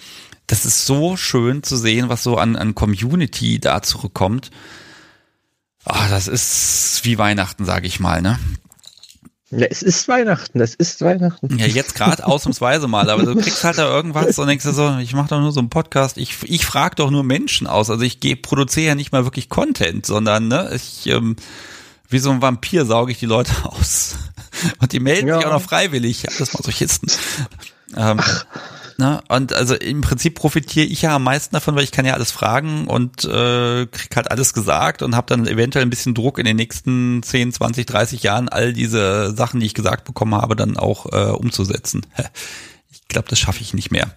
das ist so schön zu sehen, was so an, an Community da zurückkommt. Ah, das ist wie Weihnachten, sage ich mal, ne? Ja, es ist Weihnachten, es ist Weihnachten. Ja, jetzt gerade ausnahmsweise mal, aber du kriegst halt da irgendwas und denkst dir so, ich mache doch nur so einen Podcast, ich, ich frage doch nur Menschen aus. Also ich produziere ja nicht mal wirklich Content, sondern ne, ich, ähm, wie so ein Vampir sauge ich die Leute aus. Und die melden ja. sich auch noch freiwillig. Ja, das Masochisten. Ähm, Ne? Und also im Prinzip profitiere ich ja am meisten davon, weil ich kann ja alles fragen und äh, krieg halt alles gesagt und habe dann eventuell ein bisschen Druck in den nächsten 10, 20, 30 Jahren all diese Sachen, die ich gesagt bekommen habe, dann auch äh, umzusetzen. Ich glaube, das schaffe ich nicht mehr.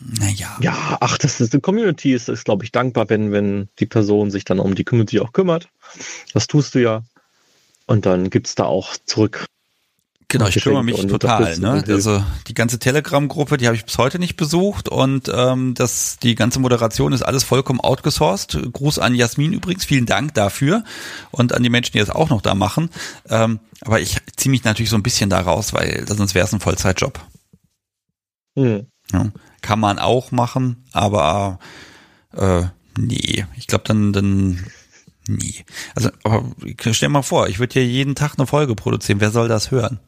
Naja. Ja, ach, das ist die Community ist, ist glaube ich, dankbar, wenn, wenn die Person sich dann um die Community auch kümmert. Das tust du ja. Und dann gibt's da auch zurück Genau, ich kümmere mich total. Ne? Also die ganze Telegram-Gruppe, die habe ich bis heute nicht besucht und ähm, das, die ganze Moderation ist alles vollkommen outgesourced. Gruß an Jasmin übrigens, vielen Dank dafür und an die Menschen, die das auch noch da machen. Ähm, aber ich ziehe mich natürlich so ein bisschen da raus, weil sonst wäre es ein Vollzeitjob. Mhm. Ja, kann man auch machen, aber äh, nee, ich glaube dann, dann Nee. Also, aber stell mal vor, ich würde hier jeden Tag eine Folge produzieren. Wer soll das hören?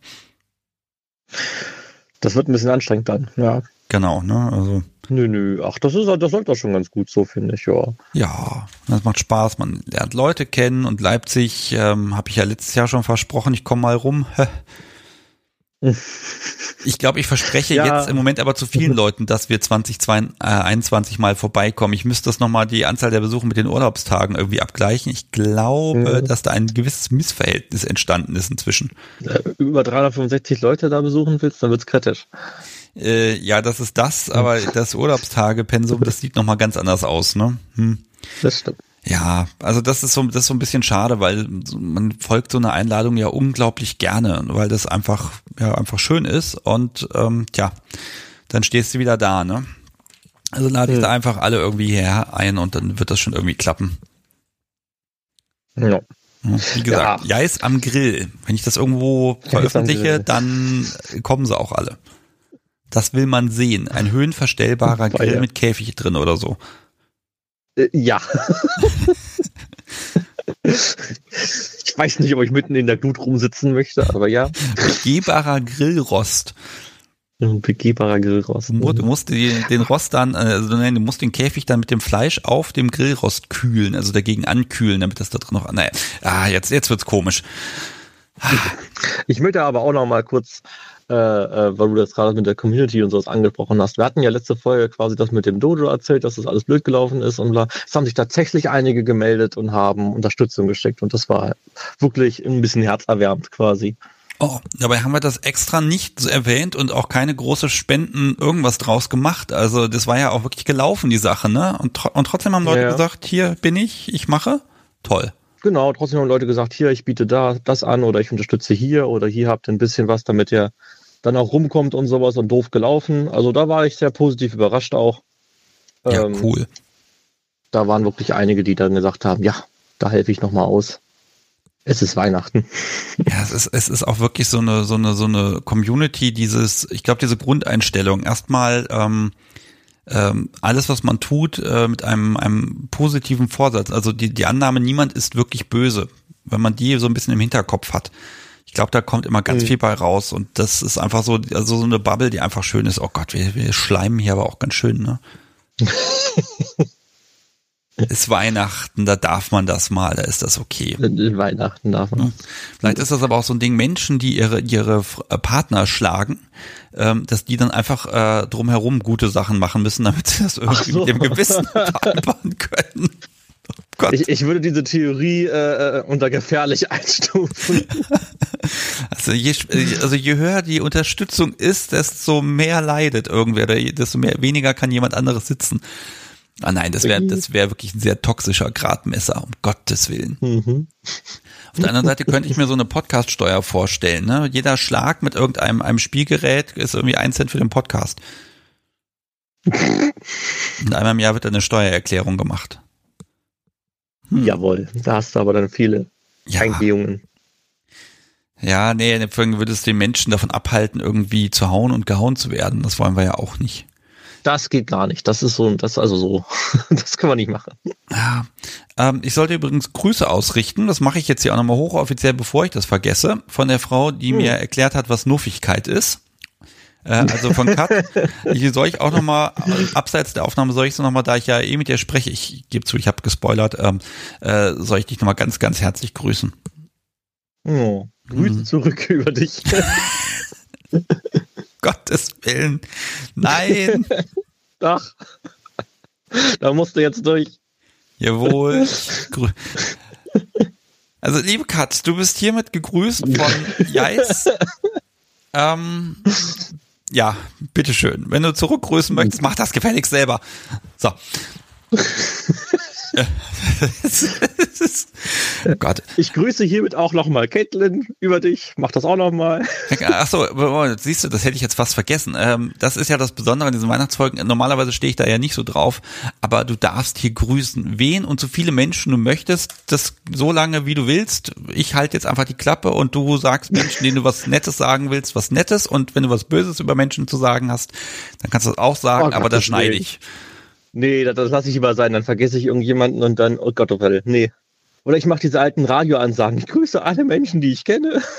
Das wird ein bisschen anstrengend dann, ja. Genau, ne? Also. Nö, nö. Ach, das ist das läuft doch schon ganz gut so, finde ich, ja. Ja, das macht Spaß. Man lernt Leute kennen und Leipzig, ähm, habe ich ja letztes Jahr schon versprochen, ich komme mal rum. Ich glaube, ich verspreche ja. jetzt im Moment aber zu vielen Leuten, dass wir 2021 mal vorbeikommen. Ich müsste das nochmal die Anzahl der Besuche mit den Urlaubstagen irgendwie abgleichen. Ich glaube, mhm. dass da ein gewisses Missverhältnis entstanden ist inzwischen. Äh, über 365 Leute da besuchen willst, dann wird's kritisch. Äh, ja, das ist das, aber das Urlaubstagepensum, das sieht nochmal ganz anders aus, ne? Hm. Das stimmt. Ja, also das ist so, das ist so ein bisschen schade, weil man folgt so einer Einladung ja unglaublich gerne, weil das einfach, ja, einfach schön ist und ähm, tja, dann stehst du wieder da, ne? Also lade ich hm. da einfach alle irgendwie her ein und dann wird das schon irgendwie klappen. Ja. Wie gesagt, ja. Jais am Grill. Wenn ich das irgendwo veröffentliche, dann kommen sie auch alle. Das will man sehen. Ein höhenverstellbarer Grill mit Käfig drin oder so. Äh, ja. ich weiß nicht, ob ich mitten in der Glut rumsitzen möchte, aber ja. Begehbarer Grillrost. Begehbarer Grillrost. Du musst, du musst den Rost dann, also nein, du musst den Käfig dann mit dem Fleisch auf dem Grillrost kühlen, also dagegen ankühlen, damit das da drin noch, naja, ah, jetzt, jetzt wird's komisch. Ich möchte aber auch noch mal kurz äh, äh, weil du das gerade mit der Community und sowas angesprochen hast. Wir hatten ja letzte Folge quasi das mit dem Dojo erzählt, dass das alles blöd gelaufen ist und bla. Es haben sich tatsächlich einige gemeldet und haben Unterstützung geschickt und das war wirklich ein bisschen herzerwärmend quasi. Oh, dabei haben wir das extra nicht erwähnt und auch keine große Spenden irgendwas draus gemacht. Also das war ja auch wirklich gelaufen, die Sache, ne? Und, tr und trotzdem haben Leute ja. gesagt, hier bin ich, ich mache. Toll. Genau, trotzdem haben Leute gesagt, hier, ich biete da das an oder ich unterstütze hier oder hier habt ihr ein bisschen was, damit ihr dann auch rumkommt und sowas und doof gelaufen. Also da war ich sehr positiv überrascht auch. Ja, ähm, cool. Da waren wirklich einige, die dann gesagt haben, ja, da helfe ich nochmal aus. Es ist Weihnachten. Ja, es ist, es ist auch wirklich so eine, so eine, so eine Community, dieses, ich glaube, diese Grundeinstellung. Erstmal, ähm, ähm, alles, was man tut, äh, mit einem, einem positiven Vorsatz. Also die, die Annahme, niemand ist wirklich böse. Wenn man die so ein bisschen im Hinterkopf hat. Ich glaube, da kommt immer ganz mhm. viel bei raus und das ist einfach so, also so eine Bubble, die einfach schön ist. Oh Gott, wir, wir schleimen hier aber auch ganz schön, ne? ist Weihnachten, da darf man das mal, da ist das okay. Weihnachten darf man. Vielleicht ist das aber auch so ein Ding, Menschen, die ihre, ihre äh, Partner schlagen, ähm, dass die dann einfach äh, drumherum gute Sachen machen müssen, damit sie das irgendwie so. mit dem Gewissen vereinbaren können. Oh ich, ich, würde diese Theorie äh, äh unter gefährlich einstufen. Also je, also je höher die Unterstützung ist, desto mehr leidet irgendwer, desto mehr, weniger kann jemand anderes sitzen. Ah nein, das wäre das wäre wirklich ein sehr toxischer Gradmesser, um Gottes Willen. Mhm. Auf der anderen Seite könnte ich mir so eine Podcast-Steuer vorstellen. Ne? Jeder Schlag mit irgendeinem einem Spielgerät ist irgendwie ein Cent für den Podcast. Und einmal im Jahr wird eine Steuererklärung gemacht. Hm. Jawohl, da hast du aber dann viele ja. Eingehungen. Ja, nee, deswegen würde es den Menschen davon abhalten, irgendwie zu hauen und gehauen zu werden. Das wollen wir ja auch nicht. Das geht gar nicht. Das ist so, das also so, das können wir nicht machen. Ja, ähm, ich sollte übrigens Grüße ausrichten. Das mache ich jetzt hier auch nochmal hochoffiziell, bevor ich das vergesse. Von der Frau, die hm. mir erklärt hat, was Nuffigkeit ist. Äh, also von Kat. ich soll ich auch nochmal, abseits der Aufnahme soll ich so nochmal, da ich ja eh mit dir spreche, ich gebe zu, ich habe gespoilert, ähm, äh, soll ich dich nochmal ganz, ganz herzlich grüßen. Oh, Grüße mhm. zurück über dich. Gottes Willen. Nein. Doch. Da musst du jetzt durch. Jawohl. Also, liebe Katz, du bist hiermit gegrüßt von Jais. ähm, ja, bitteschön. Wenn du zurückgrüßen möchtest, mach das gefälligst selber. So. Oh Gott. Ich grüße hiermit auch nochmal Caitlin über dich. Mach das auch nochmal. Achso, siehst du, das hätte ich jetzt fast vergessen. Ähm, das ist ja das Besondere an diesen Weihnachtsfolgen. Normalerweise stehe ich da ja nicht so drauf, aber du darfst hier grüßen, wen und so viele Menschen du möchtest. Das so lange, wie du willst. Ich halte jetzt einfach die Klappe und du sagst Menschen, denen du was Nettes sagen willst, was Nettes. Und wenn du was Böses über Menschen zu sagen hast, dann kannst du das auch sagen, oh, aber da schneide ich. Nee, das, das lasse ich lieber sein. Dann vergesse ich irgendjemanden und dann, oh Gott, oh Gott, nee. Oder ich mache diese alten Radioansagen. Ich grüße alle Menschen, die ich kenne.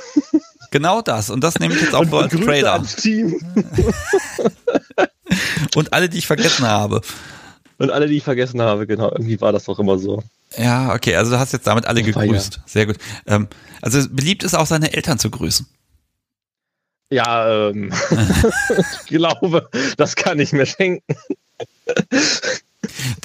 Genau das. Und das nehme ich jetzt auch so als Trailer. Ans Team. und alle, die ich vergessen habe. Und alle, die ich vergessen habe, genau. Irgendwie war das doch immer so. Ja, okay. Also du hast jetzt damit alle oh, gegrüßt. Ja. Sehr gut. Ähm, also beliebt ist auch seine Eltern zu grüßen. Ja, ähm, ich glaube, das kann ich mir schenken.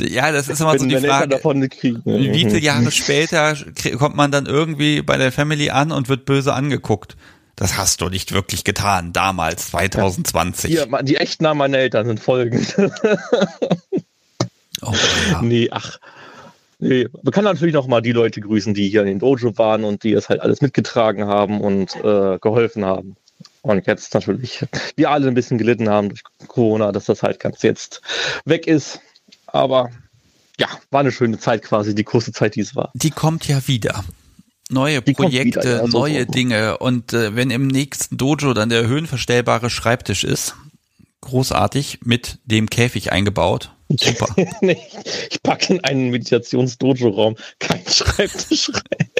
Ja, das ist immer so die Frage. Davon kriegen. Wie viele Jahre später kommt man dann irgendwie bei der Family an und wird böse angeguckt? Das hast du nicht wirklich getan, damals, 2020. Ja, Hier, die echten Namen meiner Eltern sind folgend. oh, ja. Nee, ach. Nee, man kann natürlich noch mal die Leute grüßen, die hier in den Dojo waren und die das halt alles mitgetragen haben und äh, geholfen haben. Und jetzt natürlich, wir alle ein bisschen gelitten haben durch Corona, dass das halt ganz jetzt weg ist. Aber ja, war eine schöne Zeit quasi, die kurze Zeit, die es war. Die kommt ja wieder. Neue die Projekte, wieder, ja, so neue so. Dinge. Und äh, wenn im nächsten Dojo dann der höhenverstellbare Schreibtisch ist, großartig, mit dem Käfig eingebaut. Super. nee, ich packe in einen Meditations-Dojo-Raum keinen Schreibtisch rein.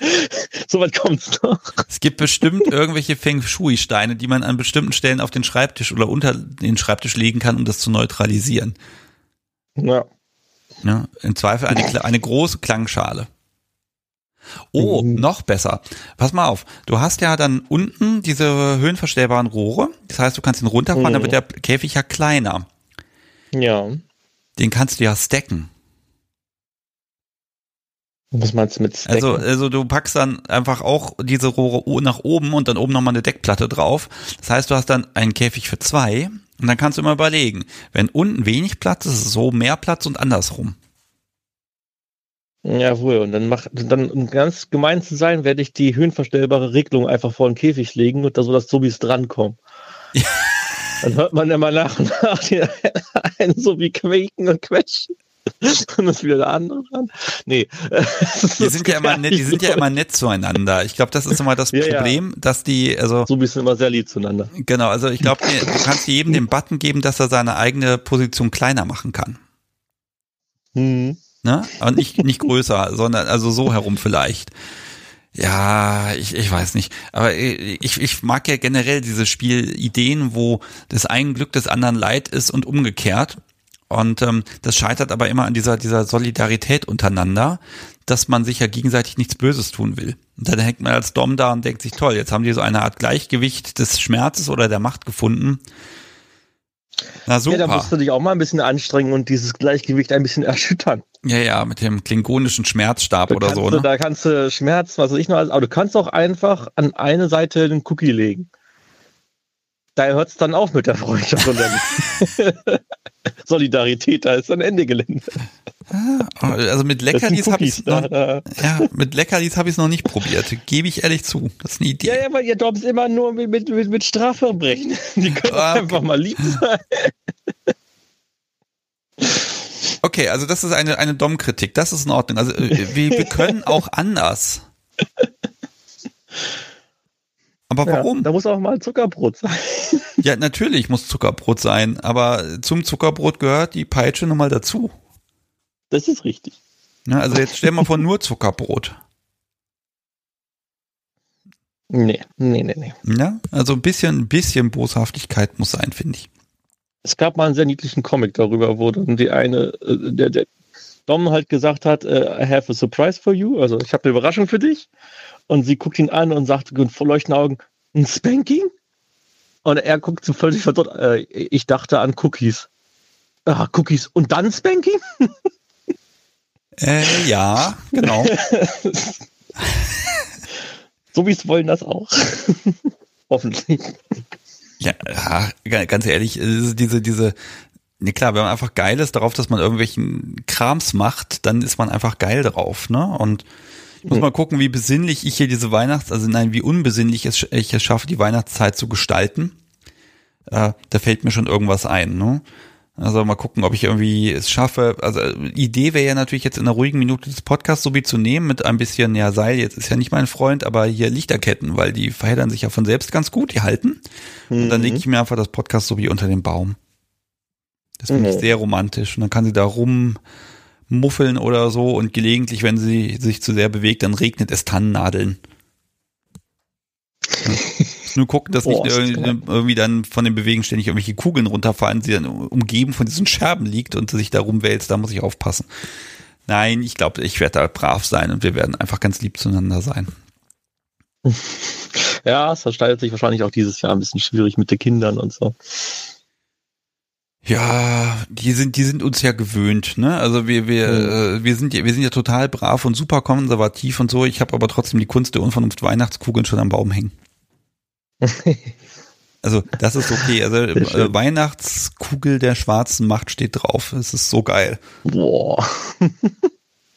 Soweit kommt's noch. Es gibt bestimmt irgendwelche Feng Shui-Steine, die man an bestimmten Stellen auf den Schreibtisch oder unter den Schreibtisch legen kann, um das zu neutralisieren. Ja. ja Im Zweifel eine, eine große Klangschale. Oh, mhm. noch besser. Pass mal auf. Du hast ja dann unten diese höhenverstellbaren Rohre. Das heißt, du kannst ihn runterfahren, mhm. dann wird der Käfig ja kleiner. Ja. Den kannst du ja stacken. Was meinst du mit Stacken? Also, also du packst dann einfach auch diese Rohre nach oben und dann oben nochmal eine Deckplatte drauf. Das heißt, du hast dann einen Käfig für zwei und dann kannst du immer überlegen, wenn unten wenig Platz ist, ist so mehr Platz und andersrum. Jawohl, und dann mach, dann, um ganz gemein zu sein, werde ich die höhenverstellbare Regelung einfach vor den Käfig legen und da so, dass Zombies drankommen. Dann hört man immer nach und nach einen so wie quaken und quetschen. Dann ist wieder der andere dran. Nee. Die sind ja immer nett, die sind ja immer nett zueinander. Ich glaube, das ist immer das ja, Problem, dass die, also. So bist du immer sehr lieb zueinander. Genau, also ich glaube, du kannst jedem den Button geben, dass er seine eigene Position kleiner machen kann. Mhm. Ne? Aber nicht, nicht größer, sondern also so herum vielleicht. Ja, ich, ich weiß nicht. Aber ich, ich mag ja generell diese Spielideen, wo das einen Glück des anderen Leid ist und umgekehrt. Und ähm, das scheitert aber immer an dieser, dieser Solidarität untereinander, dass man sich ja gegenseitig nichts Böses tun will. Und dann hängt man als Dom da und denkt sich, toll, jetzt haben die so eine Art Gleichgewicht des Schmerzes oder der Macht gefunden. Na super. Ja, da musst du dich auch mal ein bisschen anstrengen und dieses Gleichgewicht ein bisschen erschüttern. Ja, ja, mit dem klingonischen Schmerzstab da oder so. Du, ne? Da kannst du Schmerz, was weiß ich noch, aber du kannst auch einfach an eine Seite den Cookie legen da hört es dann auf mit der Freundschaft und der Solidarität, da ist ein Ende Gelände. Ah, also mit Leckerlis habe ich noch, ja, mit Leckerlis habe ich es noch nicht probiert, gebe ich ehrlich zu. Das ist eine Idee. Ja, ja, weil ihr Doms immer nur mit, mit, mit, Strafverbrechen. Die können ah, okay. einfach mal lieb sein. Okay, also das ist eine, eine Dom-Kritik. Das ist in Ordnung. Also äh, wir, wir können auch anders. Aber warum? Ja, da muss auch mal Zuckerbrot sein. ja, natürlich muss Zuckerbrot sein, aber zum Zuckerbrot gehört die Peitsche nun mal dazu. Das ist richtig. Ja, also jetzt stellen wir vor nur Zuckerbrot. Nee, nee, nee, nee. Ja, also ein bisschen, ein bisschen Boshaftigkeit muss sein, finde ich. Es gab mal einen sehr niedlichen Comic darüber, wo dann die eine, äh, der, der, Dom halt gesagt hat, äh, I have a surprise for you, also ich habe eine Überraschung für dich. Und sie guckt ihn an und sagt mit vorleuchtenden Augen, ein Spanking? Und er guckt so völlig verdorrt, äh, ich dachte an Cookies. Ah, Cookies und dann Spanking? Äh, ja, genau. so wie es wollen das auch. Hoffentlich. Ja, ganz ehrlich, diese, diese, ne klar, wenn man einfach geil ist darauf, dass man irgendwelchen Krams macht, dann ist man einfach geil drauf, ne? Und ich muss mal gucken, wie besinnlich ich hier diese Weihnachts-, also nein, wie unbesinnlich ich es schaffe, die Weihnachtszeit zu gestalten. Äh, da fällt mir schon irgendwas ein, ne? Also mal gucken, ob ich irgendwie es schaffe. Also Idee wäre ja natürlich jetzt in einer ruhigen Minute des Podcasts so wie zu nehmen mit ein bisschen, ja, Seil, jetzt ist ja nicht mein Freund, aber hier Lichterketten, weil die verheddern sich ja von selbst ganz gut, die halten. Mhm. Und dann lege mhm. ich mir einfach das Podcast so wie unter den Baum. Das finde mhm. ich sehr romantisch. Und dann kann sie da rummuffeln oder so und gelegentlich, wenn sie sich zu sehr bewegt, dann regnet es Tannennadeln. Ja. Nur gucken, dass nicht irgendwie, irgendwie dann von den Bewegen ständig irgendwelche Kugeln runterfallen, sie dann umgeben von diesen Scherben liegt und sich da rumwälzt, da muss ich aufpassen. Nein, ich glaube, ich werde da brav sein und wir werden einfach ganz lieb zueinander sein. Ja, es gestaltet sich wahrscheinlich auch dieses Jahr ein bisschen schwierig mit den Kindern und so. Ja, die sind, die sind uns ja gewöhnt, ne? Also wir, wir, mhm. äh, wir sind ja, wir sind ja total brav und super konservativ und so. Ich habe aber trotzdem die Kunst der Unvernunft Weihnachtskugeln schon am Baum hängen. Also das ist okay. Also äh, Weihnachtskugel der schwarzen Macht steht drauf. Es ist so geil. Boah.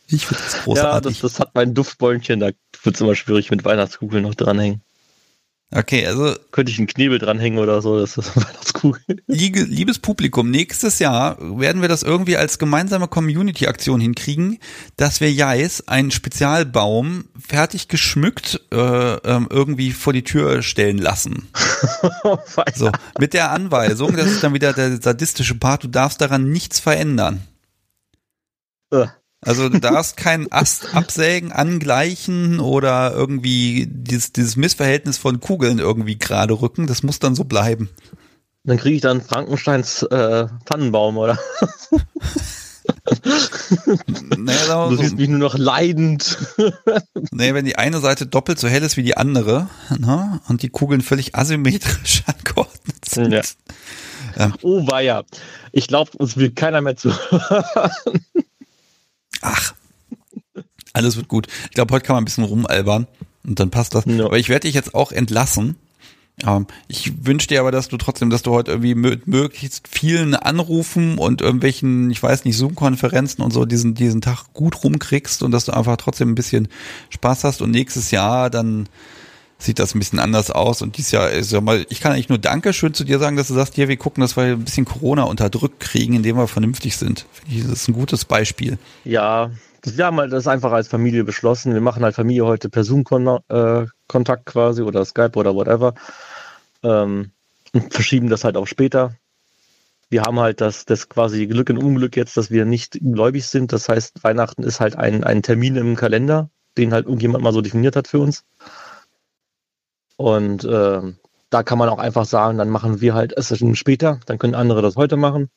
Ich finde das großartig. Ja, das, das hat mein Duftbäumchen. Da wird es immer schwierig mit Weihnachtskugeln noch dranhängen. Okay, also. Könnte ich einen Knebel dranhängen oder so, das ist Weihnachtskugel. Liebes Publikum, nächstes Jahr werden wir das irgendwie als gemeinsame Community-Aktion hinkriegen, dass wir Jais einen Spezialbaum fertig geschmückt äh, ähm, irgendwie vor die Tür stellen lassen. so, mit der Anweisung, das ist dann wieder der sadistische Part, du darfst daran nichts verändern. Uh. Also du darfst keinen Ast absägen, angleichen oder irgendwie dieses, dieses Missverhältnis von Kugeln irgendwie gerade rücken. Das muss dann so bleiben. Dann kriege ich dann Frankensteins äh, Tannenbaum, oder? naja, du siehst so, mich nur noch leidend. naja, wenn die eine Seite doppelt so hell ist wie die andere ne, und die Kugeln völlig asymmetrisch angeordnet sind. Ja. Ähm, oh weia. Ich glaube, uns will keiner mehr zuhören. Ach, alles wird gut. Ich glaube, heute kann man ein bisschen rumalbern und dann passt das. Ja. Aber ich werde dich jetzt auch entlassen. Ähm, ich wünsche dir aber, dass du trotzdem, dass du heute irgendwie mit möglichst vielen Anrufen und irgendwelchen, ich weiß nicht, Zoom-Konferenzen und so diesen, diesen Tag gut rumkriegst und dass du einfach trotzdem ein bisschen Spaß hast und nächstes Jahr dann sieht das ein bisschen anders aus. Und dieses Jahr ist ja mal, ich kann eigentlich nur Dankeschön zu dir sagen, dass du sagst, hier, wir gucken, dass wir ein bisschen Corona unterdrückt kriegen, indem wir vernünftig sind. Finde ich, das ist ein gutes Beispiel. Ja, wir haben halt das einfach als Familie beschlossen. Wir machen halt Familie heute per Zoom-Kontakt quasi oder Skype oder whatever. Ähm, und verschieben das halt auch später. Wir haben halt das, das quasi Glück und Unglück jetzt, dass wir nicht gläubig sind. Das heißt, Weihnachten ist halt ein, ein Termin im Kalender, den halt irgendjemand mal so definiert hat für uns. Und äh, da kann man auch einfach sagen, dann machen wir halt es später, dann können andere das heute machen,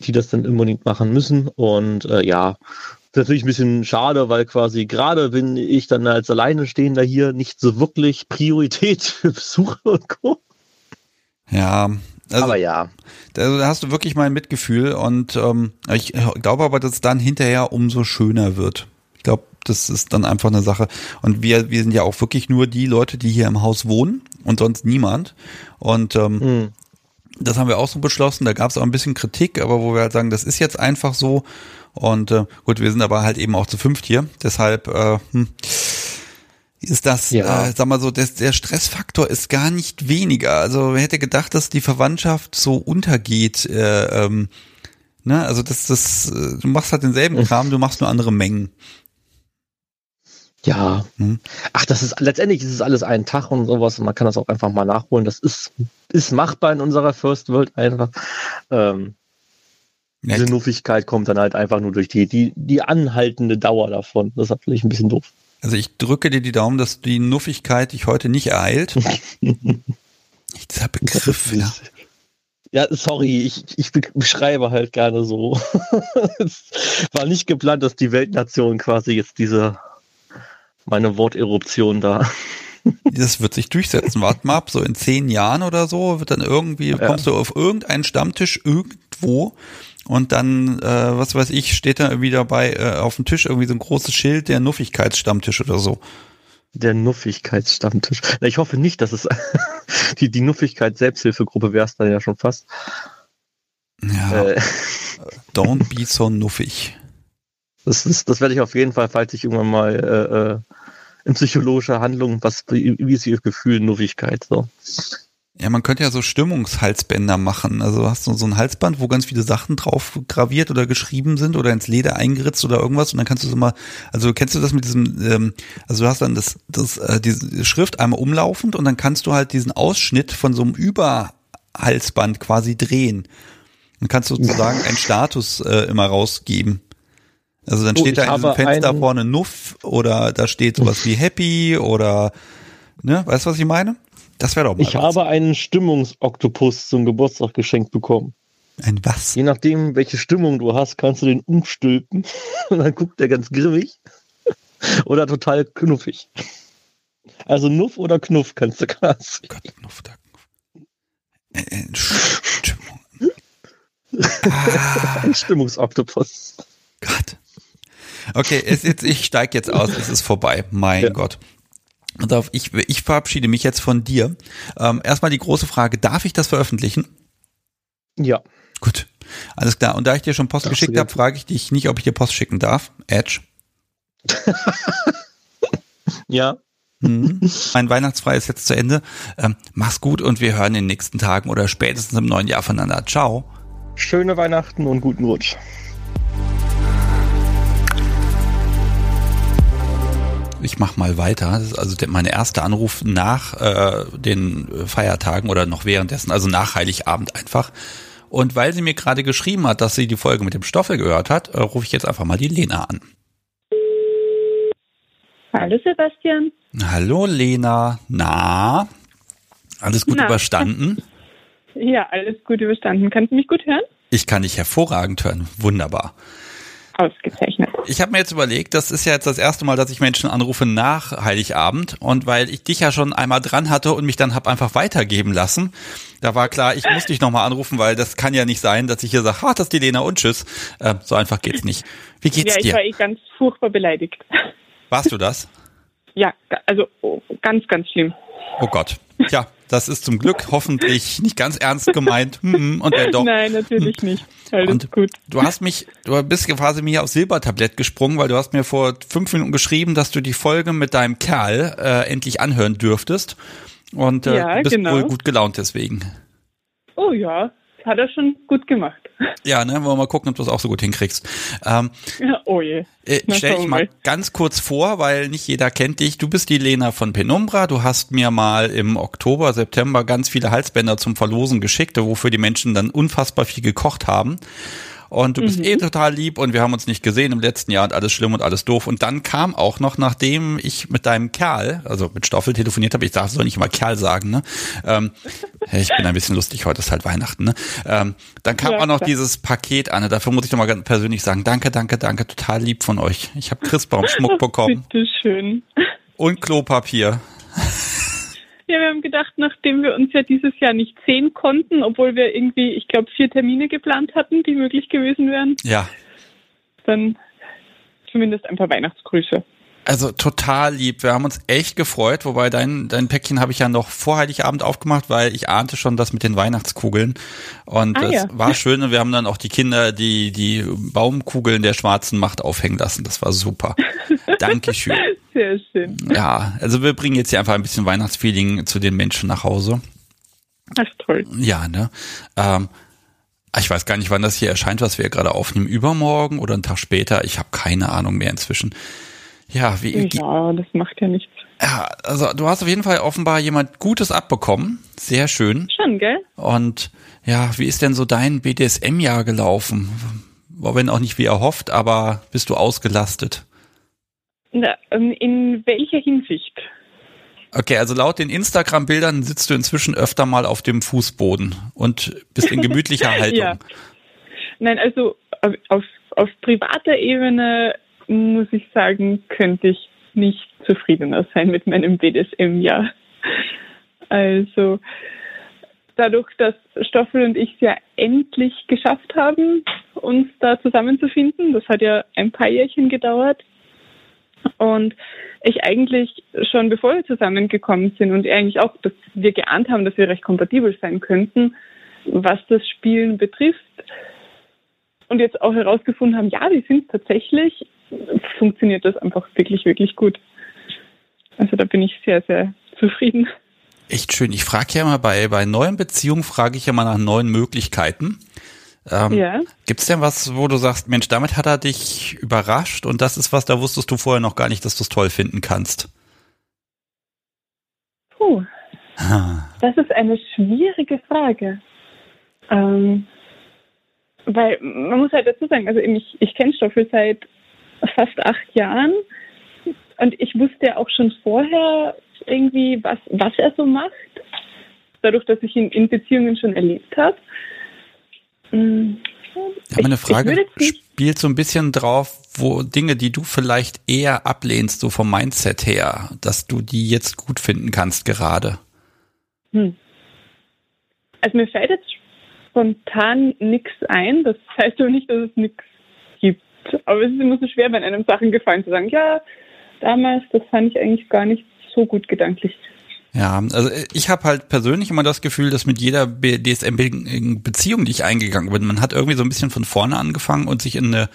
die das dann unbedingt machen müssen. Und äh, ja, natürlich ein bisschen schade, weil quasi gerade wenn ich dann als Alleinestehender hier nicht so wirklich Priorität für Besuche und Co. Ja, also, aber ja. Also, da hast du wirklich mein Mitgefühl und ähm, ich glaube aber, dass es dann hinterher umso schöner wird. Das ist dann einfach eine Sache. Und wir, wir sind ja auch wirklich nur die Leute, die hier im Haus wohnen und sonst niemand. Und ähm, mhm. das haben wir auch so beschlossen. Da gab es auch ein bisschen Kritik, aber wo wir halt sagen, das ist jetzt einfach so. Und äh, gut, wir sind aber halt eben auch zu fünft hier. Deshalb äh, hm, ist das, ja. äh, sag mal so, das, der Stressfaktor ist gar nicht weniger. Also wer hätte gedacht, dass die Verwandtschaft so untergeht. Äh, ähm, ne? Also das, das, äh, du machst halt denselben Kram, du machst nur andere Mengen. Ja. Hm. Ach, das ist letztendlich ist es alles ein Tag und sowas. Man kann das auch einfach mal nachholen. Das ist, ist machbar in unserer First World einfach. Ähm, diese Nuffigkeit kommt dann halt einfach nur durch die, die, die anhaltende Dauer davon. Das ist natürlich ein bisschen doof. Also ich drücke dir die Daumen, dass die Nuffigkeit dich heute nicht ereilt. Dieser Begriff, ja. Ja, sorry, ich, ich beschreibe halt gerne so. es war nicht geplant, dass die Weltnation quasi jetzt diese meine Worteruption da. Das wird sich durchsetzen. Wart mal ab, so in zehn Jahren oder so wird dann irgendwie, ja. kommst du auf irgendeinen Stammtisch irgendwo und dann, äh, was weiß ich, steht da wieder bei äh, auf dem Tisch irgendwie so ein großes Schild, der Nuffigkeitsstammtisch oder so. Der Nuffigkeitsstammtisch. Ich hoffe nicht, dass es die, die Nuffigkeit-Selbsthilfegruppe wäre es dann ja schon fast. Ja. Äh. Don't be so nuffig. Das, ist, das werde ich auf jeden Fall, falls ich irgendwann mal äh, äh in psychologischer Handlung, was, wie Ihr Gefühl, Nuffigkeit, so. Ja, man könnte ja so Stimmungshalsbänder machen. Also hast du so ein Halsband, wo ganz viele Sachen drauf graviert oder geschrieben sind oder ins Leder eingeritzt oder irgendwas und dann kannst du so mal, also kennst du das mit diesem, ähm, also du hast dann das, das, äh, diese Schrift einmal umlaufend und dann kannst du halt diesen Ausschnitt von so einem Überhalsband quasi drehen. Dann kannst du sozusagen einen Status äh, immer rausgeben. Also dann oh, steht da in diesem Fenster vorne Nuff oder da steht sowas wie Happy oder ne, weißt du, was ich meine? Das wäre doch mal Ich was. habe einen Stimmungsoktopus zum Geburtstag geschenkt bekommen. Ein was? Je nachdem, welche Stimmung du hast, kannst du den umstülpen und dann guckt der ganz grimmig oder total knuffig. Also Nuff oder Knuff kannst du quasi. Gott, Knuff, da Knuff. Stimmung. Ah. Ein Stimmungsoktopus. Gott. Okay, es jetzt, ich steige jetzt aus, es ist vorbei. Mein ja. Gott. Und auf, ich, ich verabschiede mich jetzt von dir. Ähm, erstmal die große Frage, darf ich das veröffentlichen? Ja. Gut. Alles klar. Und da ich dir schon Post Darfst geschickt habe, frage ich dich nicht, ob ich dir Post schicken darf. Edge. ja. Mhm. Mein Weihnachtsfrei ist jetzt zu Ende. Ähm, mach's gut und wir hören in den nächsten Tagen oder spätestens im neuen Jahr voneinander. Ciao. Schöne Weihnachten und guten Rutsch. Ich mache mal weiter. Das ist also mein erster Anruf nach äh, den Feiertagen oder noch währenddessen, also nach Heiligabend einfach. Und weil sie mir gerade geschrieben hat, dass sie die Folge mit dem Stoffel gehört hat, äh, rufe ich jetzt einfach mal die Lena an. Hallo Sebastian. Hallo Lena. Na, alles gut Na. überstanden? Ja, alles gut überstanden. Kannst du mich gut hören? Ich kann dich hervorragend hören. Wunderbar. Ausgezeichnet. Ich habe mir jetzt überlegt, das ist ja jetzt das erste Mal, dass ich Menschen anrufe nach Heiligabend und weil ich dich ja schon einmal dran hatte und mich dann hab einfach weitergeben lassen, da war klar, ich muss dich nochmal anrufen, weil das kann ja nicht sein, dass ich hier sage, ha, das ist die Lena und tschüss. Äh, so einfach geht's nicht. Wie geht's dir? Ja, ich war eh ganz furchtbar beleidigt. Warst du das? Ja, also oh, ganz, ganz schlimm. Oh Gott. Tja, das ist zum Glück hoffentlich nicht ganz ernst gemeint. Hm, und äh, doch. Nein, natürlich nicht. Alles und gut. Du hast mich, du bist quasi mir aufs Silbertablett gesprungen, weil du hast mir vor fünf Minuten geschrieben, dass du die Folge mit deinem Kerl äh, endlich anhören dürftest. Und äh, ja, du bist genau. wohl gut gelaunt deswegen. Oh ja, hat er schon gut gemacht. Ja, ne, wollen wir mal gucken, ob du das auch so gut hinkriegst. Ähm, ja, oh je. Äh, stell dich mal ganz kurz vor, weil nicht jeder kennt dich. Du bist die Lena von Penumbra. Du hast mir mal im Oktober, September ganz viele Halsbänder zum Verlosen geschickt, wofür die Menschen dann unfassbar viel gekocht haben und du bist mhm. eh total lieb und wir haben uns nicht gesehen im letzten Jahr und alles schlimm und alles doof. Und dann kam auch noch, nachdem ich mit deinem Kerl, also mit Stoffel telefoniert habe, ich darf soll nicht immer Kerl sagen, ne? Ähm, ich bin ein bisschen lustig, heute ist halt Weihnachten, ne? Ähm, dann kam ja, auch noch klar. dieses Paket an. Dafür muss ich nochmal ganz persönlich sagen, danke, danke, danke, total lieb von euch. Ich habe Christbaum-Schmuck bekommen. Bitteschön. Und Klopapier. Ja, wir haben gedacht, nachdem wir uns ja dieses Jahr nicht sehen konnten, obwohl wir irgendwie, ich glaube, vier Termine geplant hatten, die möglich gewesen wären. Ja. Dann zumindest ein paar Weihnachtsgrüße. Also total lieb. Wir haben uns echt gefreut, wobei dein, dein Päckchen habe ich ja noch vor Heiligabend aufgemacht, weil ich ahnte schon das mit den Weihnachtskugeln. Und ah, ja. war schön und wir haben dann auch die Kinder die, die Baumkugeln der schwarzen Macht aufhängen lassen. Das war super. Dankeschön. Sehr schön. Ja, also wir bringen jetzt hier einfach ein bisschen Weihnachtsfeeling zu den Menschen nach Hause. Das ist toll. Ja, ne? Ähm, ich weiß gar nicht, wann das hier erscheint, was wir gerade aufnehmen. Übermorgen oder einen Tag später. Ich habe keine Ahnung mehr inzwischen. Ja, wie. Ja, das macht ja nichts. Ja, also du hast auf jeden Fall offenbar jemand Gutes abbekommen. Sehr schön. Schon, gell? Und ja, wie ist denn so dein BDSM-Jahr gelaufen? War wenn auch nicht wie erhofft, aber bist du ausgelastet? Na, ähm, in welcher Hinsicht? Okay, also laut den Instagram-Bildern sitzt du inzwischen öfter mal auf dem Fußboden und bist in gemütlicher Haltung. ja. Nein, also auf, auf privater Ebene muss ich sagen, könnte ich nicht zufriedener sein mit meinem BDSM-Jahr. Also dadurch, dass Stoffel und ich es ja endlich geschafft haben, uns da zusammenzufinden, das hat ja ein paar Jährchen gedauert, und ich eigentlich schon bevor wir zusammengekommen sind und eigentlich auch, dass wir geahnt haben, dass wir recht kompatibel sein könnten, was das Spielen betrifft. Und jetzt auch herausgefunden haben, ja, wir sind tatsächlich, funktioniert das einfach wirklich, wirklich gut. Also da bin ich sehr, sehr zufrieden. Echt schön. Ich frage ja mal bei, bei neuen Beziehungen, frage ich ja mal nach neuen Möglichkeiten. Ähm, ja. Gibt es denn was, wo du sagst, Mensch, damit hat er dich überrascht und das ist was, da wusstest du vorher noch gar nicht, dass du es toll finden kannst? Puh. Ah. Das ist eine schwierige Frage. Ähm, weil man muss halt dazu sagen, also ich, ich kenne Stoffel seit fast acht Jahren und ich wusste auch schon vorher irgendwie, was, was er so macht, dadurch, dass ich ihn in Beziehungen schon erlebt habe. Ja, meine Frage spielt so ein bisschen drauf, wo Dinge, die du vielleicht eher ablehnst, so vom Mindset her, dass du die jetzt gut finden kannst gerade. Hm. Also mir fällt jetzt spontan nichts ein. Das heißt aber nicht, dass es nichts. Aber es ist immer so schwer, wenn einem Sachen gefallen, zu sagen, ja, damals, das fand ich eigentlich gar nicht so gut gedanklich. Ja, also ich habe halt persönlich immer das Gefühl, dass mit jeder DSM-Beziehung, die ich eingegangen bin, man hat irgendwie so ein bisschen von vorne angefangen und sich in eine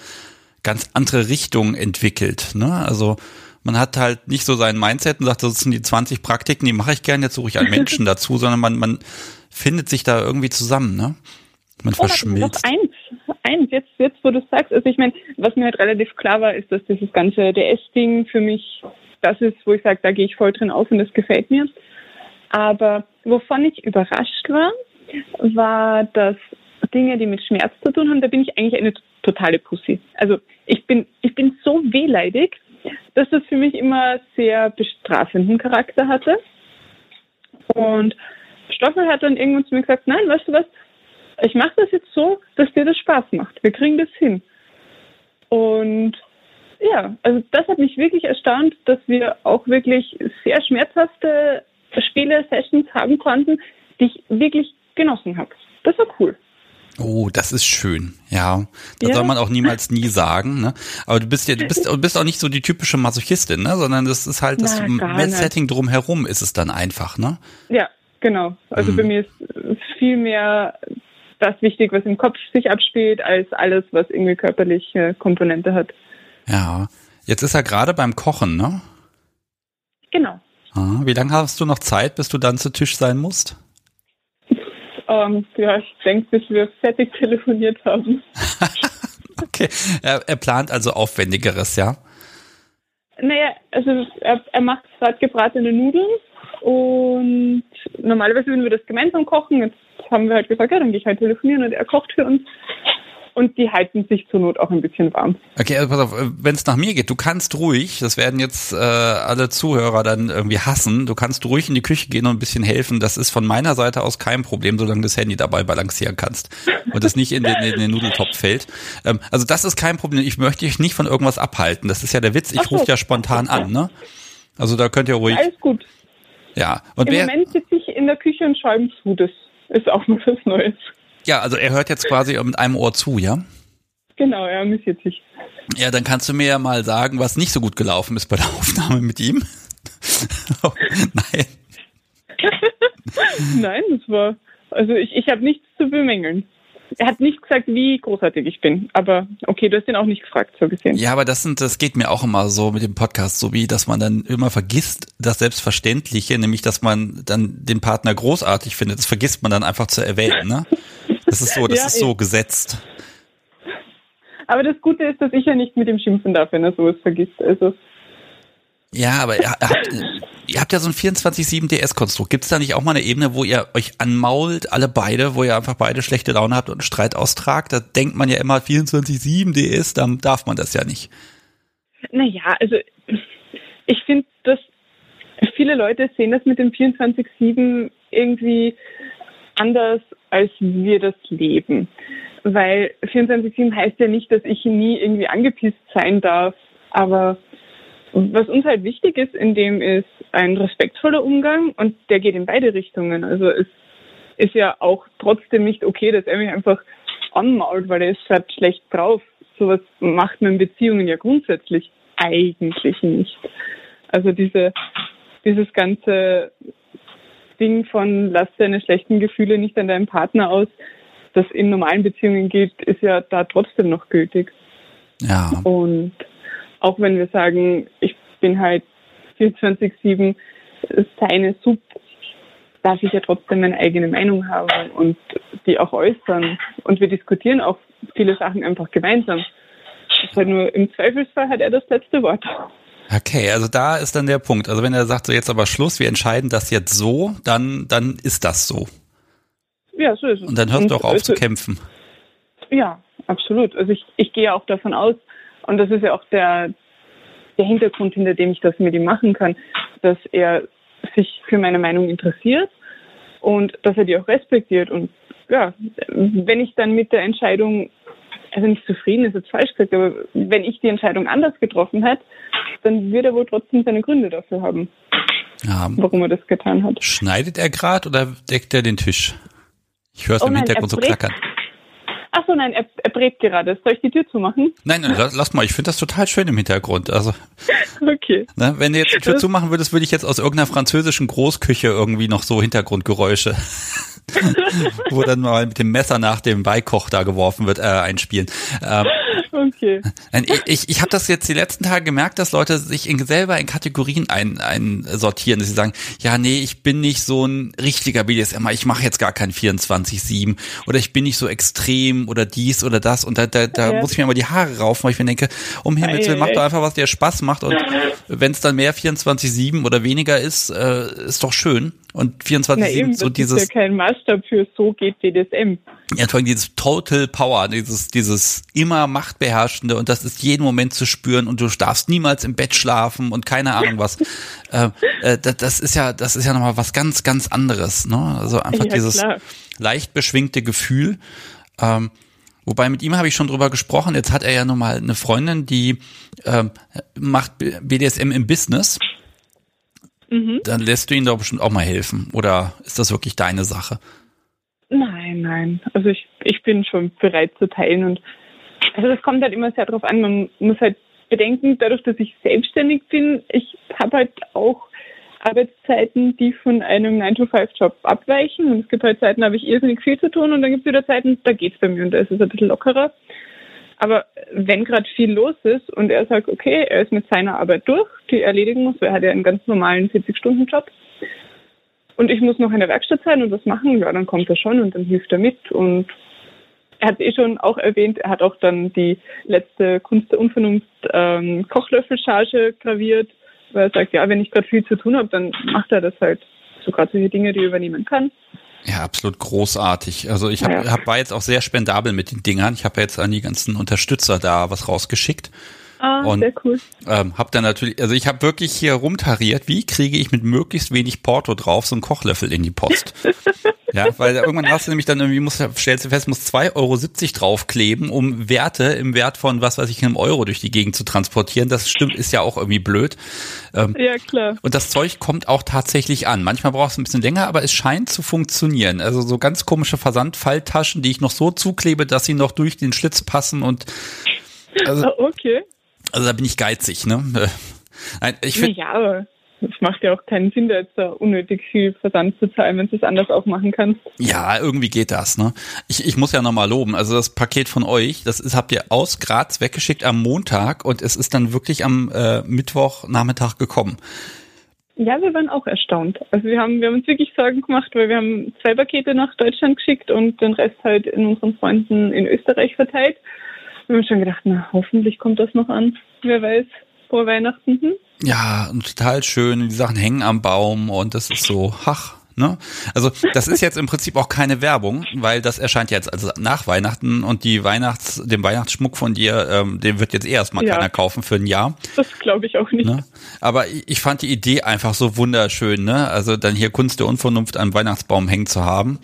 ganz andere Richtung entwickelt. Ne? Also man hat halt nicht so sein Mindset und sagt, das sind die 20 Praktiken, die mache ich gerne, jetzt suche ich einen Menschen dazu, sondern man, man findet sich da irgendwie zusammen, ne? Man oh, verschmilzt. eins, eins, jetzt, jetzt wo du sagst, also ich meine, was mir halt relativ klar war, ist, dass dieses ganze DS-Ding für mich das ist, wo ich sage, da gehe ich voll drin auf und das gefällt mir. Aber wovon ich überrascht war, war, dass Dinge, die mit Schmerz zu tun haben, da bin ich eigentlich eine totale Pussy. Also ich bin, ich bin so wehleidig, dass das für mich immer sehr bestrafenden Charakter hatte. Und Stoffel hat dann irgendwann zu mir gesagt, nein, weißt du was, ich mache das jetzt so, dass dir das Spaß macht. Wir kriegen das hin. Und ja, also das hat mich wirklich erstaunt, dass wir auch wirklich sehr schmerzhafte Spiele, Sessions haben konnten, die ich wirklich genossen habe. Das war cool. Oh, das ist schön. Ja, das ja. soll man auch niemals nie sagen. Ne? Aber du bist ja, du bist, du bist auch nicht so die typische Masochistin, ne? Sondern das ist halt das Setting drumherum ist es dann einfach, ne? Ja, genau. Also hm. bei mir ist viel mehr das wichtig, was im Kopf sich abspielt, als alles, was irgendwie körperliche Komponente hat. Ja, jetzt ist er gerade beim Kochen, ne? Genau. Ah, wie lange hast du noch Zeit, bis du dann zu Tisch sein musst? Ähm, ja, ich denke, bis wir fertig telefoniert haben. okay, er, er, plant also Aufwendigeres, ja? Naja, also er, er macht gerade gebratene Nudeln und normalerweise würden wir das gemeinsam kochen. Jetzt haben wir halt gesagt, ja, dann gehe ich halt telefonieren und er kocht für uns und die halten sich zur Not auch ein bisschen warm. Okay, also pass auf, wenn es nach mir geht, du kannst ruhig, das werden jetzt äh, alle Zuhörer dann irgendwie hassen, du kannst ruhig in die Küche gehen und ein bisschen helfen. Das ist von meiner Seite aus kein Problem, solange du das Handy dabei balancieren kannst und es nicht in den, in den Nudeltopf fällt. Ähm, also das ist kein Problem. Ich möchte dich nicht von irgendwas abhalten. Das ist ja der Witz. Ich so. rufe ja spontan an, ne? Also da könnt ihr ruhig. Alles gut. Ja. Und Im wer, Moment sitze ich in der Küche und schaue ihm zu. Das ist auch mal was Neues. Ja, also er hört jetzt quasi mit einem Ohr zu, ja? Genau, er amüsiert sich. Ja, dann kannst du mir ja mal sagen, was nicht so gut gelaufen ist bei der Aufnahme mit ihm. oh, nein. nein, das war, also ich, ich habe nichts zu bemängeln. Er hat nicht gesagt, wie großartig ich bin, aber okay, du hast ihn auch nicht gefragt, so gesehen. Ja, aber das sind, das geht mir auch immer so mit dem Podcast, so wie, dass man dann immer vergisst, das Selbstverständliche, nämlich, dass man dann den Partner großartig findet. Das vergisst man dann einfach zu erwähnen, ne? Das ist so, das ja, ist so gesetzt. Aber das Gute ist, dass ich ja nicht mit ihm schimpfen darf, wenn er sowas vergisst. Also. Ja, aber ihr habt, ihr habt ja so ein 24-7 DS-Konstrukt. Gibt es da nicht auch mal eine Ebene, wo ihr euch anmault, alle beide, wo ihr einfach beide schlechte Laune habt und einen Streit austragt? Da denkt man ja immer 24-7 DS, dann darf man das ja nicht. Naja, also ich finde, das viele Leute sehen das mit dem 24-7 irgendwie anders, als wir das leben. Weil 24-7 heißt ja nicht, dass ich nie irgendwie angepisst sein darf, aber was uns halt wichtig ist, in dem ist ein respektvoller Umgang und der geht in beide Richtungen. Also es ist ja auch trotzdem nicht okay, dass er mich einfach anmault, weil er ist halt schlecht drauf. Sowas macht man in Beziehungen ja grundsätzlich eigentlich nicht. Also diese, dieses ganze Ding von lass deine schlechten Gefühle nicht an deinem Partner aus, das in normalen Beziehungen gilt, ist ja da trotzdem noch gültig. Ja. Und auch wenn wir sagen, ich bin halt 24-7 seine Sub, darf ich ja trotzdem meine eigene Meinung haben und die auch äußern. Und wir diskutieren auch viele Sachen einfach gemeinsam. Das halt nur im Zweifelsfall hat er das letzte Wort. Okay, also da ist dann der Punkt. Also wenn er sagt, so jetzt aber Schluss, wir entscheiden das jetzt so, dann, dann ist das so. Ja, so ist es. Und dann hörst du auch auf also, zu kämpfen. Ja, absolut. Also ich, ich gehe auch davon aus, und das ist ja auch der, der Hintergrund, hinter dem ich das mit ihm machen kann, dass er sich für meine Meinung interessiert und dass er die auch respektiert. Und ja, wenn ich dann mit der Entscheidung, also nicht zufrieden ist jetzt falsch gesagt, aber wenn ich die Entscheidung anders getroffen hätte, dann wird er wohl trotzdem seine Gründe dafür haben, ja. warum er das getan hat. Schneidet er gerade oder deckt er den Tisch? Ich höre es oh im Hintergrund so klackern. Ach so, nein, er, er brät gerade. Soll ich die Tür zumachen? Nein, nein, lass, lass mal. Ich finde das total schön im Hintergrund. Also, okay. Ne, wenn du jetzt die Tür das zumachen würdest, würde ich jetzt aus irgendeiner französischen Großküche irgendwie noch so Hintergrundgeräusche, wo dann mal mit dem Messer nach dem Beikoch da geworfen wird, äh, einspielen. Ähm, Okay. Ich, ich, habe das jetzt die letzten Tage gemerkt, dass Leute sich in, selber in Kategorien ein, einsortieren, dass sie sagen, ja, nee, ich bin nicht so ein richtiger BDSM, ich mache jetzt gar kein 24-7 oder ich bin nicht so extrem oder dies oder das und da, da, da ja. muss ich mir immer die Haare raufen, weil ich mir denke, um Himmels Willen, mach doch einfach, was dir Spaß macht und wenn es dann mehr 24-7 oder weniger ist, äh, ist doch schön. Und 24 Na eben, so dieses. ist ja kein Maßstab für so geht BDSM. Ja, vor allem dieses Total Power, dieses, dieses immer Machtbeherrschende und das ist jeden Moment zu spüren und du darfst niemals im Bett schlafen und keine Ahnung was. äh, äh, das ist ja, das ist ja nochmal was ganz, ganz anderes, ne? Also einfach ja, dieses klar. leicht beschwingte Gefühl. Ähm, Wobei mit ihm habe ich schon drüber gesprochen. Jetzt hat er ja nun mal eine Freundin, die ähm, macht BDSM im Business. Mhm. Dann lässt du ihn doch bestimmt auch mal helfen. Oder ist das wirklich deine Sache? Nein, nein. Also ich, ich bin schon bereit zu teilen und also das kommt halt immer sehr darauf an. Man muss halt bedenken, dadurch, dass ich selbstständig bin, ich habe halt auch Arbeitszeiten, die von einem 9-to-5-Job abweichen. Und es gibt halt Zeiten, da habe ich irrsinnig viel zu tun und dann gibt es wieder Zeiten, da geht es bei mir und da ist es ein bisschen lockerer. Aber wenn gerade viel los ist und er sagt, okay, er ist mit seiner Arbeit durch, die er erledigen muss, weil er hat ja einen ganz normalen 40-Stunden-Job und ich muss noch in der Werkstatt sein und was machen, ja, dann kommt er schon und dann hilft er mit und er hat eh schon auch erwähnt, er hat auch dann die letzte Kunst der Unvernunft ähm, Kochlöffelcharge graviert, weil er sagt, ja, wenn ich gerade viel zu tun habe, dann macht er das halt. So gerade solche Dinge, die er übernehmen kann. Ja, absolut großartig. Also ich hab, ja. hab, war jetzt auch sehr spendabel mit den Dingern. Ich habe jetzt an die ganzen Unterstützer da was rausgeschickt. Ah, und, sehr cool. Ähm, hab dann natürlich, also ich habe wirklich hier rumtariert, wie kriege ich mit möglichst wenig Porto drauf so einen Kochlöffel in die Post. ja, weil irgendwann hast du nämlich dann irgendwie, musst, stellst du fest, musst 2,70 Euro draufkleben, um Werte im Wert von, was weiß ich, einem Euro durch die Gegend zu transportieren. Das stimmt, ist ja auch irgendwie blöd. Ähm, ja, klar. Und das Zeug kommt auch tatsächlich an. Manchmal brauchst du ein bisschen länger, aber es scheint zu funktionieren. Also so ganz komische Versandfalltaschen, die ich noch so zuklebe, dass sie noch durch den Schlitz passen und also, okay. Also da bin ich geizig, ne? Äh, nein, ich find, ja, aber es macht ja auch keinen Sinn, da jetzt da unnötig viel Versand zu zahlen, wenn du es anders auch machen kannst. Ja, irgendwie geht das, ne? Ich, ich muss ja nochmal loben. Also das Paket von euch, das ist, habt ihr aus Graz weggeschickt am Montag und es ist dann wirklich am äh, Mittwochnachmittag gekommen. Ja, wir waren auch erstaunt. Also wir haben, wir haben uns wirklich Sorgen gemacht, weil wir haben zwei Pakete nach Deutschland geschickt und den Rest halt in unseren Freunden in Österreich verteilt. Wir haben schon gedacht, na, hoffentlich kommt das noch an. Wer weiß, vor Weihnachten. Hm? Ja, total schön. Die Sachen hängen am Baum und das ist so, ach, Ne? Also das ist jetzt im Prinzip auch keine Werbung, weil das erscheint jetzt also nach Weihnachten und die Weihnachts, den Weihnachtsschmuck von dir, ähm, den wird jetzt eh erstmal ja. keiner kaufen für ein Jahr. Das glaube ich auch nicht. Ne? Aber ich fand die Idee einfach so wunderschön, ne? Also dann hier Kunst der Unvernunft am Weihnachtsbaum hängen zu haben.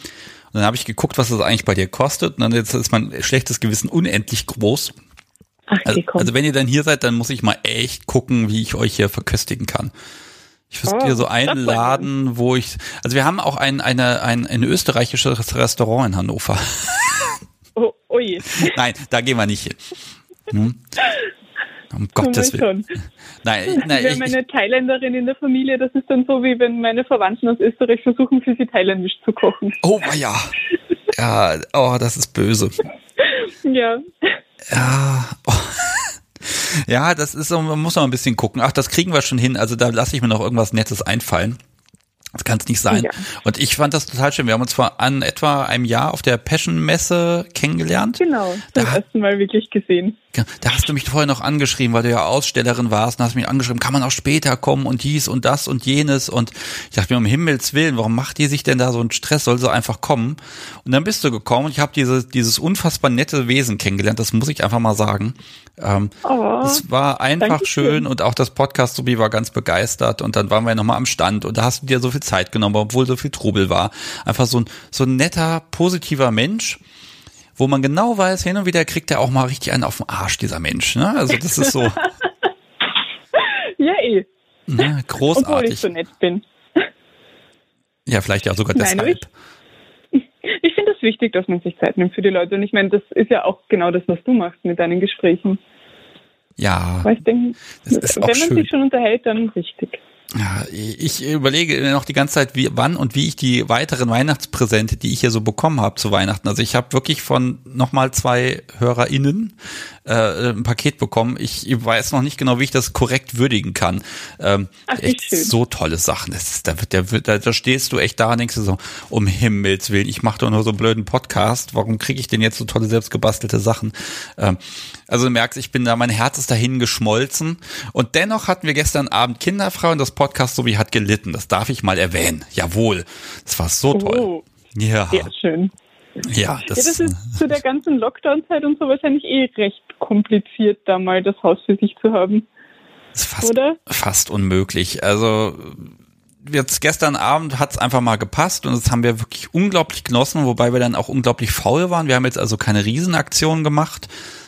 Dann habe ich geguckt, was das eigentlich bei dir kostet. Und dann jetzt ist mein schlechtes Gewissen unendlich groß. Ach, also, also wenn ihr dann hier seid, dann muss ich mal echt gucken, wie ich euch hier verköstigen kann. Ich wüsste oh, so einen Laden, wo ich, also wir haben auch ein, eine, ein, ein österreichisches Restaurant in Hannover. Oh, oh je. Nein, da gehen wir nicht hin. Hm? Um Gottes Willen. Nein, nein, wir haben eine Thailänderin in der Familie, das ist dann so, wie wenn meine Verwandten aus Österreich versuchen, für sie thailändisch zu kochen. Oh, ja. Ja, oh, das ist böse. Ja. Ja. Oh. Ja, das ist so, man muss noch ein bisschen gucken. Ach, das kriegen wir schon hin. Also da lasse ich mir noch irgendwas Nettes einfallen. Das kann es nicht sein. Ja. Und ich fand das total schön. Wir haben uns vor an etwa einem Jahr auf der Passion-Messe kennengelernt. Genau, zum da, ersten Mal wirklich gesehen. Da hast du mich vorher noch angeschrieben, weil du ja Ausstellerin warst und hast mich angeschrieben, kann man auch später kommen und dies und das und jenes und ich dachte mir, um Himmels Willen, warum macht die sich denn da so einen Stress, soll so einfach kommen? Und dann bist du gekommen und ich habe diese, dieses unfassbar nette Wesen kennengelernt, das muss ich einfach mal sagen. Ähm, oh, es war einfach schön und auch das Podcast Subi war ganz begeistert und dann waren wir nochmal am Stand und da hast du dir so viel Zeit genommen, obwohl so viel Trubel war. Einfach so ein, so ein netter, positiver Mensch wo man genau weiß, hin und wieder kriegt er auch mal richtig einen auf den Arsch, dieser Mensch. Ne? Also das ist so. ja, eh. Ne, großartig. Obwohl ich so nett bin. Ja, vielleicht ja sogar deshalb. Nein, ich, ich finde es das wichtig, dass man sich Zeit nimmt für die Leute. Und ich meine, das ist ja auch genau das, was du machst mit deinen Gesprächen. Ja. Weil ich denke, wenn man schön. sich schon unterhält, dann richtig. Ja, ich überlege noch die ganze Zeit, wie, wann und wie ich die weiteren Weihnachtspräsente, die ich hier so bekommen habe zu Weihnachten. Also ich habe wirklich von nochmal zwei HörerInnen äh, ein Paket bekommen. Ich weiß noch nicht genau, wie ich das korrekt würdigen kann. Ähm, Ach, echt schön. so tolle Sachen. Das da, wird, da, da, da stehst du echt da und denkst du so, um Himmels Willen, ich mache doch nur so einen blöden Podcast. Warum kriege ich denn jetzt so tolle selbstgebastelte Sachen? Ähm, also du merkst, ich bin da, mein Herz ist dahin geschmolzen. Und dennoch hatten wir gestern Abend Kinderfrau und das Podcast so wie hat gelitten. Das darf ich mal erwähnen. Jawohl. Das war so toll. Oh, ja. Sehr schön. Ja, das, ja, das ist zu der ganzen Lockdown-Zeit und so wahrscheinlich eh recht kompliziert, da mal das Haus für sich zu haben. Ist fast, Oder? fast unmöglich. Also jetzt gestern Abend hat's einfach mal gepasst und das haben wir wirklich unglaublich genossen, wobei wir dann auch unglaublich faul waren. Wir haben jetzt also keine Riesenaktion gemacht,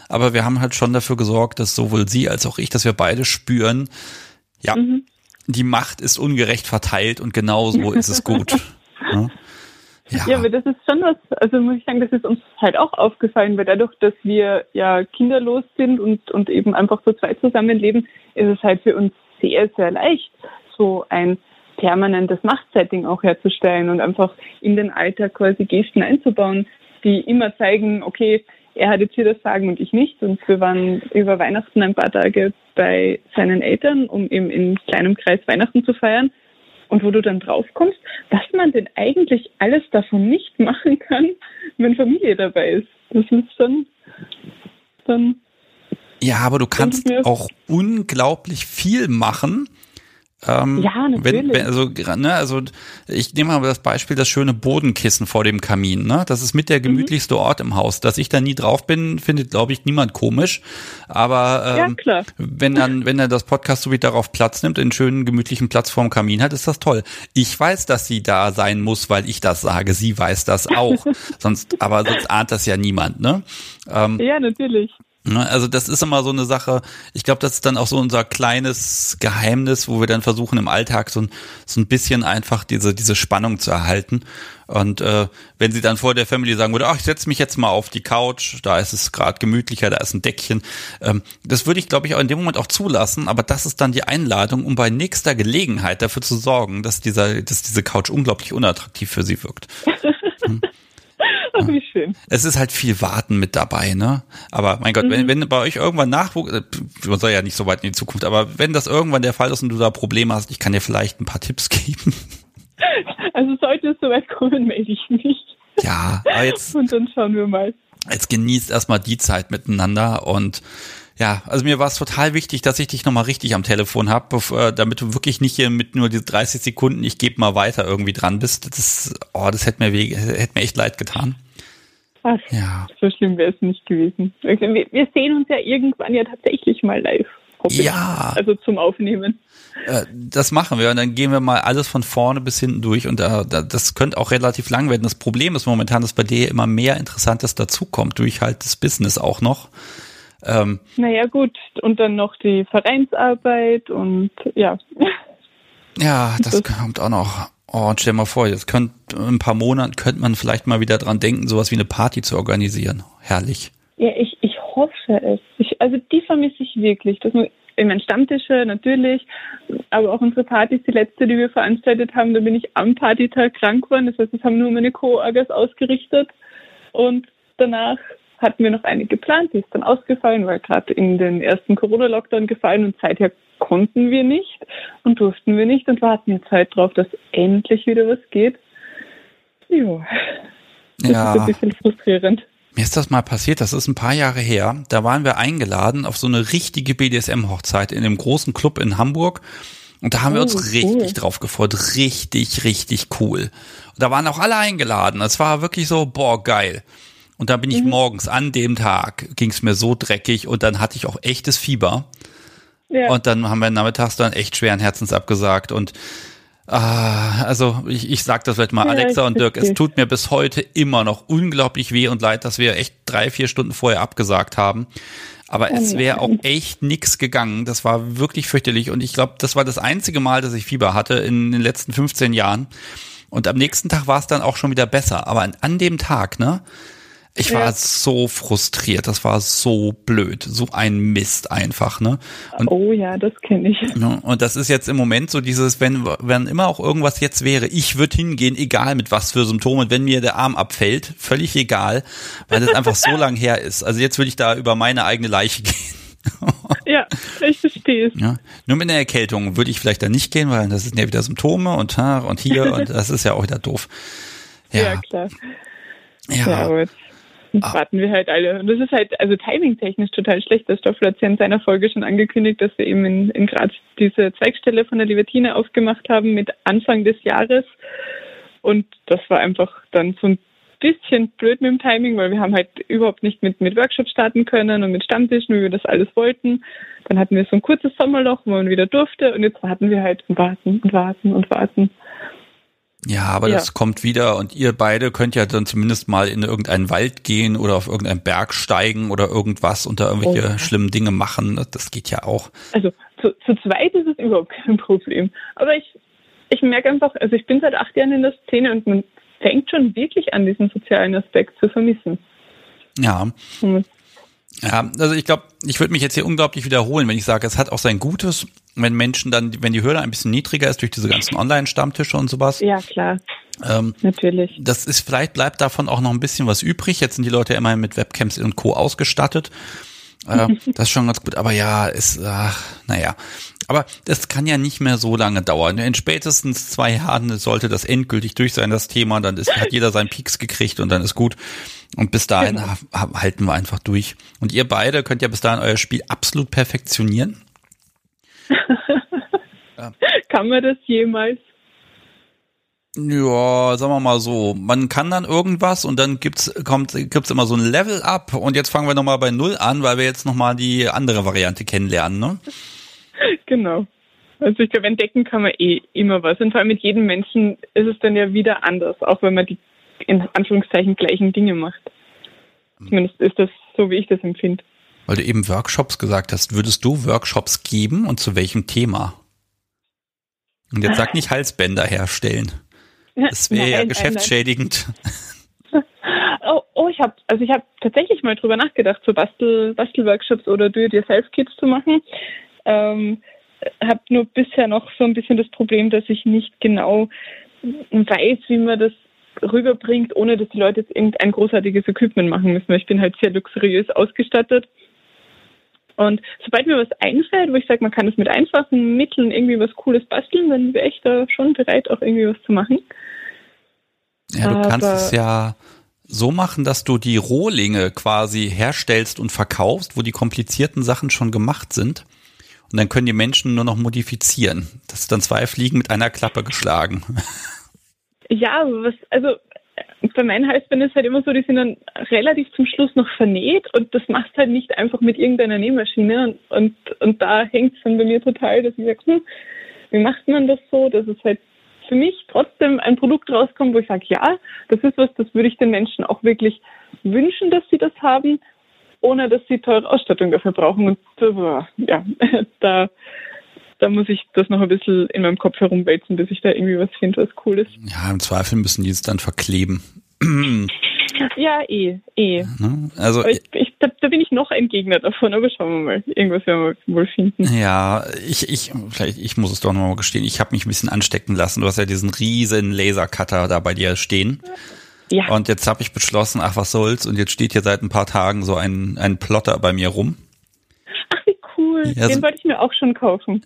aber wir haben halt schon dafür gesorgt, dass sowohl sie als auch ich, dass wir beide spüren, ja, mhm. die Macht ist ungerecht verteilt und genau so ist es gut. ja. Ja. ja, aber das ist schon was, also muss ich sagen, das ist uns halt auch aufgefallen, weil dadurch, dass wir ja kinderlos sind und, und eben einfach so zwei zusammenleben, ist es halt für uns sehr, sehr leicht, so ein permanentes Machtsetting auch herzustellen und einfach in den Alltag quasi Gesten einzubauen, die immer zeigen, okay, er hat jetzt hier das Sagen und ich nicht. Und wir waren über Weihnachten ein paar Tage bei seinen Eltern, um eben in kleinem Kreis Weihnachten zu feiern. Und wo du dann draufkommst, was man denn eigentlich alles davon nicht machen kann, wenn Familie dabei ist. Das ist dann, dann ja, aber du kannst auch unglaublich viel machen, ähm, ja, natürlich. Wenn, wenn, also, ne, also ich nehme mal das Beispiel, das schöne Bodenkissen vor dem Kamin. Ne? Das ist mit der mhm. gemütlichste mhm. Ort im Haus. Dass ich da nie drauf bin, findet, glaube ich, niemand komisch. Aber ähm, ja, wenn dann, wenn er das Podcast so wie darauf Platz nimmt, einen schönen gemütlichen Platz vorm Kamin hat, ist das toll. Ich weiß, dass sie da sein muss, weil ich das sage. Sie weiß das auch. sonst, aber sonst ahnt das ja niemand. Ne? Ähm, ja, natürlich. Ne, also das ist immer so eine Sache, ich glaube, das ist dann auch so unser kleines Geheimnis, wo wir dann versuchen im Alltag so ein, so ein bisschen einfach diese, diese Spannung zu erhalten. Und äh, wenn sie dann vor der Family sagen würde, ach, ich setze mich jetzt mal auf die Couch, da ist es gerade gemütlicher, da ist ein Deckchen, ähm, das würde ich, glaube ich, auch in dem Moment auch zulassen, aber das ist dann die Einladung, um bei nächster Gelegenheit dafür zu sorgen, dass dieser, dass diese Couch unglaublich unattraktiv für sie wirkt. Hm. Ach, wie schön. Es ist halt viel Warten mit dabei, ne? Aber mein Gott, mhm. wenn, wenn bei euch irgendwann Nachwuchs, äh, man soll ja nicht so weit in die Zukunft, aber wenn das irgendwann der Fall ist und du da Probleme hast, ich kann dir vielleicht ein paar Tipps geben. Also sollte es soweit kommen, melde ich mich. Ja, aber jetzt. Und dann schauen wir mal. Jetzt genießt erstmal die Zeit miteinander und ja, also mir war es total wichtig, dass ich dich nochmal richtig am Telefon habe, äh, damit du wirklich nicht hier mit nur diese 30 Sekunden, ich gebe mal weiter irgendwie dran bist. Das, oh, das hätte mir, weh, hätte mir echt leid getan. Ach, ja. So schlimm wäre es nicht gewesen. Wir, wir, sehen uns ja irgendwann ja tatsächlich mal live. Ja. Also zum Aufnehmen. Äh, das machen wir und dann gehen wir mal alles von vorne bis hinten durch und da, da, das könnte auch relativ lang werden. Das Problem ist momentan, dass bei dir immer mehr Interessantes dazukommt, durch halt das Business auch noch. Ähm, naja, gut. Und dann noch die Vereinsarbeit und ja. Ja, das, das kommt auch noch. Oh, und stell mal vor, jetzt könnt, in ein paar Monaten könnte man vielleicht mal wieder dran denken, sowas wie eine Party zu organisieren. Herrlich. Ja, ich, ich hoffe es. Ich, also die vermisse ich wirklich. Das, ich meine, Stammtische natürlich, aber auch unsere Partys, die letzte, die wir veranstaltet haben, da bin ich am Partytag krank geworden. Das heißt, das haben nur meine Co-Orgas ausgerichtet. Und danach hatten wir noch eine geplant, die ist dann ausgefallen, weil gerade in den ersten Corona-Lockdown gefallen und seither konnten wir nicht und durften wir nicht und warten jetzt halt drauf, dass endlich wieder was geht. Jo. Das ja. ist ein bisschen frustrierend. Mir ist das mal passiert, das ist ein paar Jahre her. Da waren wir eingeladen auf so eine richtige BDSM-Hochzeit in einem großen Club in Hamburg. Und da haben wir uns oh, richtig cool. drauf gefreut. Richtig, richtig cool. Und da waren auch alle eingeladen. Es war wirklich so, boah, geil. Und da bin ich mhm. morgens an dem Tag, ging es mir so dreckig und dann hatte ich auch echtes Fieber. Ja. Und dann haben wir nachmittags dann echt schweren Herzens abgesagt und Ah, also ich, ich sag das vielleicht mal, ja, Alexa und Dirk, es tut mir bis heute immer noch unglaublich weh und leid, dass wir echt drei, vier Stunden vorher abgesagt haben. Aber oh, es wäre auch echt nix gegangen. Das war wirklich fürchterlich. Und ich glaube, das war das einzige Mal, dass ich Fieber hatte in den letzten 15 Jahren. Und am nächsten Tag war es dann auch schon wieder besser. Aber an, an dem Tag, ne, ich war ja. so frustriert, das war so blöd, so ein Mist einfach, ne? Und, oh ja, das kenne ich. Und das ist jetzt im Moment so dieses, wenn, wenn immer auch irgendwas jetzt wäre, ich würde hingehen, egal mit was für Symptomen, wenn mir der Arm abfällt, völlig egal, weil das einfach so lang her ist. Also jetzt würde ich da über meine eigene Leiche gehen. ja, ich verstehe es. Ja, nur mit einer Erkältung würde ich vielleicht da nicht gehen, weil das sind ja wieder Symptome und, und hier und das ist ja auch wieder doof. Ja, ja klar. Ja, ja ah. warten wir halt alle. Und das ist halt, also timingtechnisch total schlecht. Der Stoffel hat ja in seiner Folge schon angekündigt, dass wir eben in, in Graz diese Zweigstelle von der Libertine aufgemacht haben mit Anfang des Jahres. Und das war einfach dann so ein bisschen blöd mit dem Timing, weil wir haben halt überhaupt nicht mit, mit Workshops starten können und mit Stammtischen, wie wir das alles wollten. Dann hatten wir so ein kurzes Sommerloch, wo man wieder durfte und jetzt warten wir halt und warten und warten und warten. Ja, aber ja. das kommt wieder und ihr beide könnt ja dann zumindest mal in irgendeinen Wald gehen oder auf irgendeinen Berg steigen oder irgendwas und da irgendwelche oh. schlimmen Dinge machen. Das geht ja auch. Also zu, zu zweit ist es überhaupt kein Problem. Aber ich, ich merke einfach, also ich bin seit acht Jahren in der Szene und man fängt schon wirklich an, diesen sozialen Aspekt zu vermissen. Ja. Mhm. Ja, also ich glaube, ich würde mich jetzt hier unglaublich wiederholen, wenn ich sage, es hat auch sein Gutes, wenn Menschen dann, wenn die Hürde ein bisschen niedriger ist durch diese ganzen Online-Stammtische und sowas. Ja, klar. Ähm, Natürlich. Das ist, vielleicht bleibt davon auch noch ein bisschen was übrig. Jetzt sind die Leute ja immer mit Webcams und Co. ausgestattet. Äh, das ist schon ganz gut, aber ja, ist, ach, naja. Aber das kann ja nicht mehr so lange dauern. In spätestens zwei Jahren sollte das endgültig durch sein, das Thema. Dann ist, hat jeder seinen Peaks gekriegt und dann ist gut. Und bis dahin genau. halten wir einfach durch. Und ihr beide könnt ja bis dahin euer Spiel absolut perfektionieren. ja. Kann man das jemals? Ja, sagen wir mal so, man kann dann irgendwas und dann gibt's kommt gibt's immer so ein Level up und jetzt fangen wir nochmal bei null an, weil wir jetzt nochmal die andere Variante kennenlernen, ne? Genau. Also ich glaube, entdecken kann man eh immer was. Und vor allem mit jedem Menschen ist es dann ja wieder anders, auch wenn man die in Anführungszeichen gleichen Dinge macht. Zumindest ist das so, wie ich das empfinde. Weil du eben Workshops gesagt hast, würdest du Workshops geben und zu welchem Thema? Und jetzt sag nicht Halsbänder herstellen. Das wäre ja geschäftsschädigend. Oh, oh, ich habe also ich habe tatsächlich mal drüber nachgedacht, so Bastel Bastelworkshops oder Do-it-yourself-Kits zu machen. Ähm, habe nur bisher noch so ein bisschen das Problem, dass ich nicht genau weiß, wie man das rüberbringt, ohne dass die Leute jetzt irgendein großartiges Equipment machen müssen. Weil ich bin halt sehr luxuriös ausgestattet. Und sobald mir was einfällt, wo ich sage, man kann es mit einfachen Mitteln irgendwie was Cooles basteln, dann wäre ich da schon bereit, auch irgendwie was zu machen. Ja, du Aber kannst es ja so machen, dass du die Rohlinge quasi herstellst und verkaufst, wo die komplizierten Sachen schon gemacht sind. Und dann können die Menschen nur noch modifizieren. Das ist dann zwei Fliegen mit einer Klappe geschlagen. Ja, was, also bei meinen Halsbändern ist halt immer so, die sind dann relativ zum Schluss noch vernäht und das machst halt nicht einfach mit irgendeiner Nähmaschine und, und, und da hängt es dann bei mir total, dass ich sage, hm, wie macht man das so, dass es halt für mich trotzdem ein Produkt rauskommt, wo ich sage, ja, das ist was, das würde ich den Menschen auch wirklich wünschen, dass sie das haben, ohne dass sie teure Ausstattung dafür brauchen. Und äh, ja, da, da muss ich das noch ein bisschen in meinem Kopf herumwälzen, bis ich da irgendwie was finde, was cool ist. Ja, im Zweifel müssen die es dann verkleben. Ja, eh, eh. Ne? Also ich, ich, da, da, bin ich noch ein Gegner davon, aber schauen wir mal. Irgendwas werden wir wohl finden. Ja, ich, ich, vielleicht, ich muss es doch nochmal gestehen, ich habe mich ein bisschen anstecken lassen. Du hast ja diesen riesen Lasercutter da bei dir stehen. Ja. Und jetzt habe ich beschlossen, ach was soll's, und jetzt steht hier seit ein paar Tagen so ein, ein Plotter bei mir rum. Ach, wie cool. Ja, Den so wollte ich mir auch schon kaufen.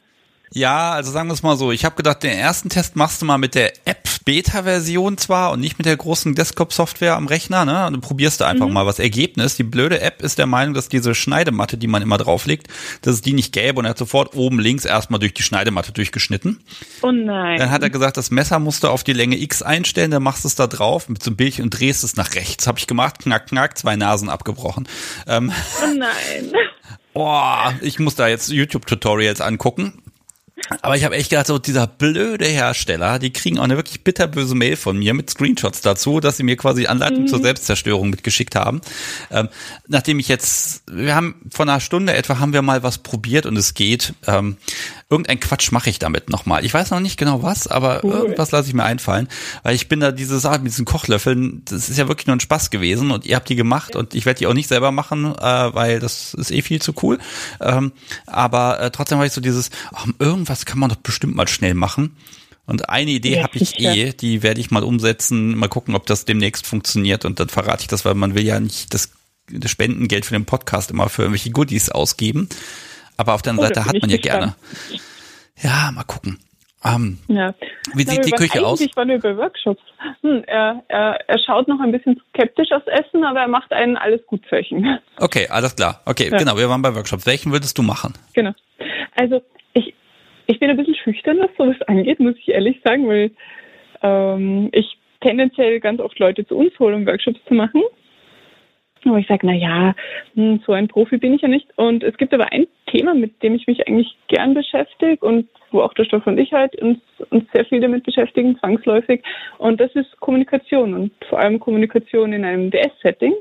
Ja, also sagen wir es mal so. Ich habe gedacht, den ersten Test machst du mal mit der App-Beta-Version zwar und nicht mit der großen Desktop-Software am Rechner, ne? Und du probierst da einfach mhm. mal was Ergebnis. Die blöde App ist der Meinung, dass diese Schneidematte, die man immer drauflegt, dass es die nicht gäbe und er hat sofort oben links erstmal durch die Schneidematte durchgeschnitten. Oh nein. Dann hat er gesagt, das Messer musst du auf die Länge X einstellen, dann machst du es da drauf mit so einem Bildchen und drehst es nach rechts. Habe ich gemacht, knack, knack, zwei Nasen abgebrochen. Ähm, oh nein. Boah, ich muss da jetzt YouTube-Tutorials angucken. Aber ich habe echt gedacht, so dieser blöde Hersteller, die kriegen auch eine wirklich bitterböse Mail von mir mit Screenshots dazu, dass sie mir quasi Anleitung mhm. zur Selbstzerstörung mitgeschickt haben. Ähm, nachdem ich jetzt, wir haben vor einer Stunde etwa haben wir mal was probiert und es geht. Ähm, irgendein Quatsch mache ich damit nochmal. Ich weiß noch nicht genau was, aber cool. irgendwas lasse ich mir einfallen, weil ich bin da diese Sache mit diesen Kochlöffeln, das ist ja wirklich nur ein Spaß gewesen und ihr habt die gemacht und ich werde die auch nicht selber machen, äh, weil das ist eh viel zu cool. Ähm, aber äh, trotzdem habe ich so dieses, ach, irgendwas kann man doch bestimmt mal schnell machen. Und eine Idee ja, habe ich eh, die werde ich mal umsetzen, mal gucken, ob das demnächst funktioniert und dann verrate ich das, weil man will ja nicht das, das Spendengeld für den Podcast immer für irgendwelche Goodies ausgeben. Aber auf der anderen oh, Seite hat man ja gerne. Ja, mal gucken. Ähm, ja. Wie sieht die Küche aus? Ich war nur über Workshops. Hm, er, er, er schaut noch ein bisschen skeptisch aufs Essen, aber er macht einen alles gut Zeichen. Okay, alles klar. Okay, ja. genau, wir waren bei Workshops. Welchen würdest du machen? Genau. Also ich, ich bin ein bisschen schüchtern, was sowas angeht, muss ich ehrlich sagen, weil ähm, ich tendenziell ganz oft Leute zu uns hole, um Workshops zu machen. Aber ich sage, na ja, hm, so ein Profi bin ich ja nicht. Und es gibt aber ein Thema, mit dem ich mich eigentlich gern beschäftige und wo auch der Stoff und ich halt uns, uns sehr viel damit beschäftigen, zwangsläufig. Und das ist Kommunikation und vor allem Kommunikation in einem DS-Setting.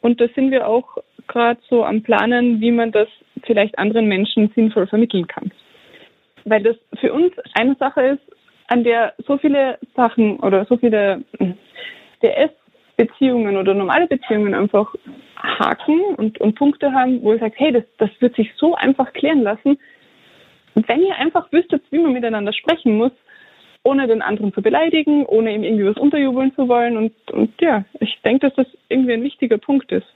Und da sind wir auch gerade so am Planen, wie man das vielleicht anderen Menschen sinnvoll vermitteln kann. Weil das für uns eine Sache ist, an der so viele Sachen oder so viele hm, DS Beziehungen oder normale Beziehungen einfach Haken und, und Punkte haben, wo ihr sagt, hey, das, das wird sich so einfach klären lassen. Und wenn ihr einfach wüsstet, wie man miteinander sprechen muss, ohne den anderen zu beleidigen, ohne ihm irgendwie was unterjubeln zu wollen. Und, und ja, ich denke, dass das irgendwie ein wichtiger Punkt ist.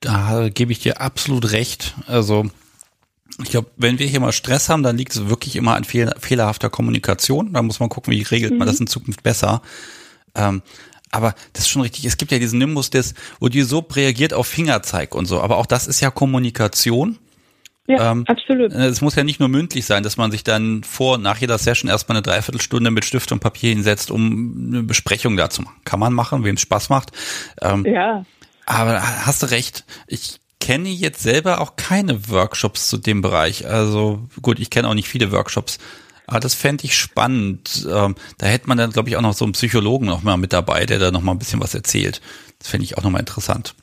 Da gebe ich dir absolut recht. Also ich glaube, wenn wir hier mal Stress haben, dann liegt es wirklich immer an fehl fehlerhafter Kommunikation. Da muss man gucken, wie regelt mhm. man das in Zukunft besser. Ähm, aber das ist schon richtig. Es gibt ja diesen Nimbus, des, wo die so reagiert auf Fingerzeig und so. Aber auch das ist ja Kommunikation. Ja, ähm, absolut. Es muss ja nicht nur mündlich sein, dass man sich dann vor und nach jeder Session erstmal eine Dreiviertelstunde mit Stift und Papier hinsetzt, um eine Besprechung dazu machen. Kann man machen, wem es Spaß macht. Ähm, ja. Aber hast du recht. Ich kenne jetzt selber auch keine Workshops zu dem Bereich. Also gut, ich kenne auch nicht viele Workshops. Aber das fände ich spannend. Ähm, da hätte man dann, glaube ich, auch noch so einen Psychologen noch mal mit dabei, der da noch mal ein bisschen was erzählt. Das fände ich auch noch mal interessant.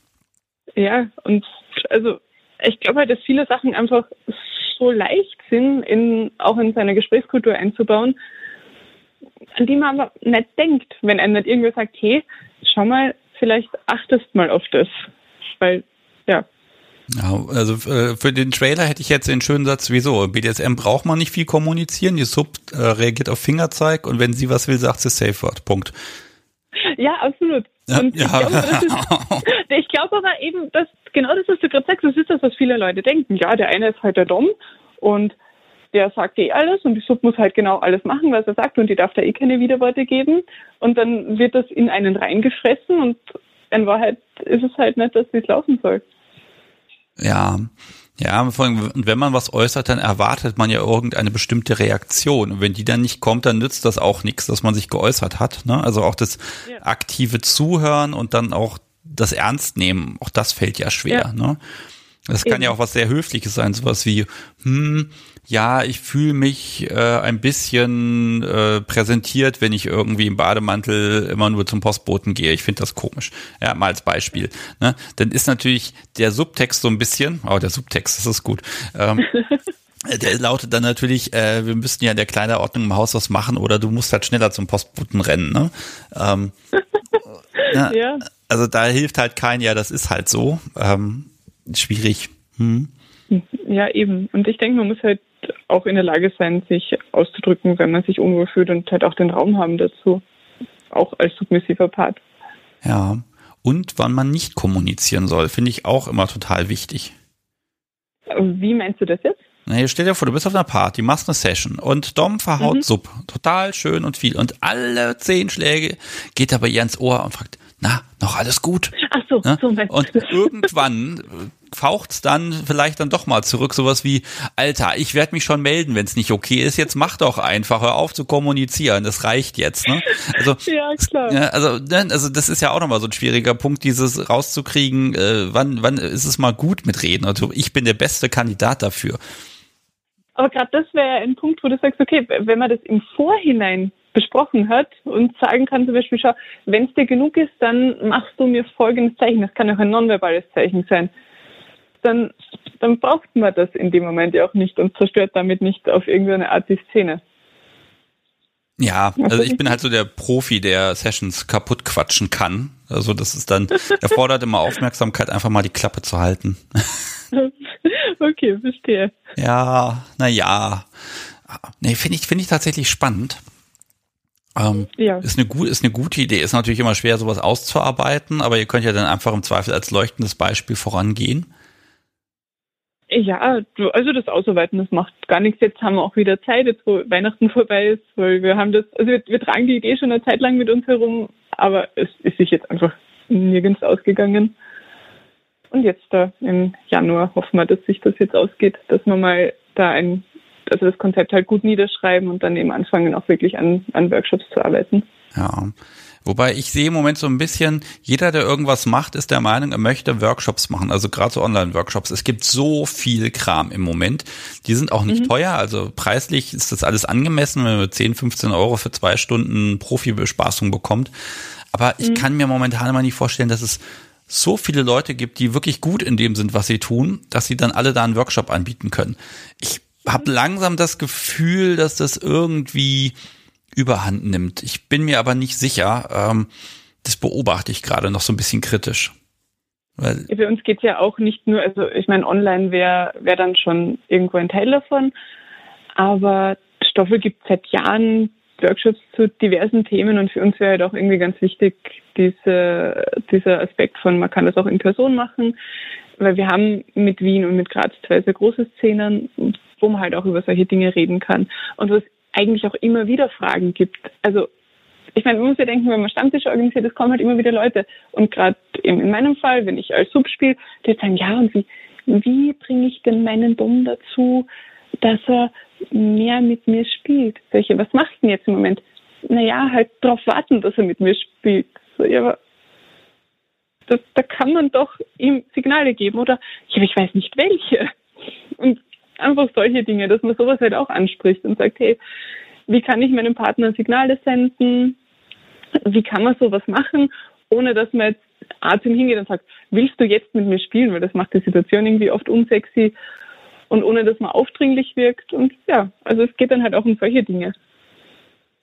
Ja, und also ich glaube halt, dass viele Sachen einfach so leicht sind, in, auch in seine Gesprächskultur einzubauen, an die man aber nicht denkt, wenn einem nicht irgendwer sagt, hey, schau mal, vielleicht achtest mal auf das. Weil, ja, ja, also äh, für den Trailer hätte ich jetzt den schönen Satz, wieso? BDSM braucht man nicht viel kommunizieren, die Sub äh, reagiert auf Fingerzeig und wenn sie was will, sagt sie Safe Word. Punkt. Ja, absolut. Und ja. ich, glaube, ist, ich glaube aber eben, dass genau das, was du gerade sagst, das ist das, was viele Leute denken. Ja, der eine ist halt der Dom und der sagt eh alles und die Sub muss halt genau alles machen, was er sagt und die darf da eh keine Widerworte geben. Und dann wird das in einen reingefressen und in Wahrheit ist es halt nicht, dass es laufen soll. Ja, ja, allem, wenn man was äußert, dann erwartet man ja irgendeine bestimmte Reaktion. Und wenn die dann nicht kommt, dann nützt das auch nichts, dass man sich geäußert hat. Ne? Also auch das ja. aktive Zuhören und dann auch das Ernst nehmen, auch das fällt ja schwer. Ja. Ne? Das kann ja auch was sehr Höfliches sein, sowas wie, hm, ja, ich fühle mich äh, ein bisschen äh, präsentiert, wenn ich irgendwie im Bademantel immer nur zum Postboten gehe. Ich finde das komisch. Ja, mal als Beispiel. Ne? Dann ist natürlich der Subtext so ein bisschen, oh, der Subtext, das ist gut. Ähm, der lautet dann natürlich, äh, wir müssten ja in der Kleiderordnung im Haus was machen oder du musst halt schneller zum Postboten rennen. Ne? Ähm, na, ja. Also da hilft halt kein, ja, das ist halt so. Ähm, schwierig. Hm. Ja, eben. Und ich denke, man muss halt auch in der Lage sein, sich auszudrücken, wenn man sich unwohl fühlt und halt auch den Raum haben dazu. Auch als submissiver Part. Ja. Und wann man nicht kommunizieren soll, finde ich auch immer total wichtig. Wie meinst du das jetzt? Na, stell dir vor, du bist auf einer Party, machst eine Session und Dom verhaut mhm. Sub. Total schön und viel. Und alle zehn Schläge geht er bei ihr ins Ohr und fragt, na, noch alles gut? Ach so, ne? so Und irgendwann faucht's dann vielleicht dann doch mal zurück, sowas wie, Alter, ich werde mich schon melden, wenn es nicht okay ist, jetzt mach doch einfach, hör auf zu kommunizieren, das reicht jetzt. Ne? Also, ja, klar. Also, ne, also das ist ja auch nochmal so ein schwieriger Punkt, dieses rauszukriegen, äh, wann, wann ist es mal gut mit Reden? Also ich bin der beste Kandidat dafür. Aber gerade das wäre ein Punkt, wo du sagst, okay, wenn man das im Vorhinein besprochen hat und sagen kann zum Beispiel, schau, wenn es dir genug ist, dann machst du mir folgendes Zeichen. Das kann auch ein nonverbales Zeichen sein dann, dann braucht man das in dem Moment ja auch nicht und zerstört damit nicht auf irgendeine Art die Szene. Ja, also ich bin halt so der Profi, der Sessions kaputt quatschen kann. Also das ist dann, erfordert immer Aufmerksamkeit, einfach mal die Klappe zu halten. okay, verstehe. Ja, naja. Nee, finde ich, finde ich tatsächlich spannend. Ähm, ja. Ist eine, gut, ist eine gute Idee. Ist natürlich immer schwer, sowas auszuarbeiten, aber ihr könnt ja dann einfach im Zweifel als leuchtendes Beispiel vorangehen. Ja, also das Ausarbeiten, das macht gar nichts. Jetzt haben wir auch wieder Zeit, jetzt wo Weihnachten vorbei ist, weil wir haben das, also wir, wir tragen die Idee schon eine Zeit lang mit uns herum, aber es ist sich jetzt einfach nirgends ausgegangen. Und jetzt da im Januar hoffen wir, dass sich das jetzt ausgeht, dass wir mal da ein, also das Konzept halt gut niederschreiben und dann eben anfangen, auch wirklich an, an Workshops zu arbeiten. Ja. Wobei ich sehe im Moment so ein bisschen, jeder, der irgendwas macht, ist der Meinung, er möchte Workshops machen. Also gerade so Online-Workshops. Es gibt so viel Kram im Moment. Die sind auch nicht mhm. teuer. Also preislich ist das alles angemessen, wenn man 10, 15 Euro für zwei Stunden Profi-Bespaßung bekommt. Aber ich mhm. kann mir momentan immer nicht vorstellen, dass es so viele Leute gibt, die wirklich gut in dem sind, was sie tun, dass sie dann alle da einen Workshop anbieten können. Ich habe langsam das Gefühl, dass das irgendwie überhand nimmt. Ich bin mir aber nicht sicher. Ähm, das beobachte ich gerade noch so ein bisschen kritisch. Weil Für uns geht es ja auch nicht nur, also ich meine, online wäre wär dann schon irgendwo ein Teil davon, aber Stoffe gibt seit Jahren Workshops zu diversen Themen und für uns wäre halt auch irgendwie ganz wichtig, diese, dieser Aspekt von, man kann das auch in Person machen, weil wir haben mit Wien und mit Graz zwei sehr große Szenen, wo man halt auch über solche Dinge reden kann. Und was eigentlich auch immer wieder Fragen gibt. Also ich meine, man muss ja denken, wenn man Stammtische organisiert, es kommen halt immer wieder Leute. Und gerade eben in meinem Fall, wenn ich als Sub spiele, die sagen, ja, und wie, wie bringe ich denn meinen Dom dazu, dass er mehr mit mir spielt? Welche, was macht denn jetzt im Moment? Naja, halt darauf warten, dass er mit mir spielt. So, ja, aber das, da kann man doch ihm Signale geben, oder? Ja, aber ich weiß nicht welche. Und einfach solche Dinge, dass man sowas halt auch anspricht und sagt, hey, wie kann ich meinem Partner Signale senden? Wie kann man sowas machen, ohne dass man jetzt A zu ihm hingeht und sagt, willst du jetzt mit mir spielen? Weil das macht die Situation irgendwie oft unsexy und ohne dass man aufdringlich wirkt. Und ja, also es geht dann halt auch um solche Dinge.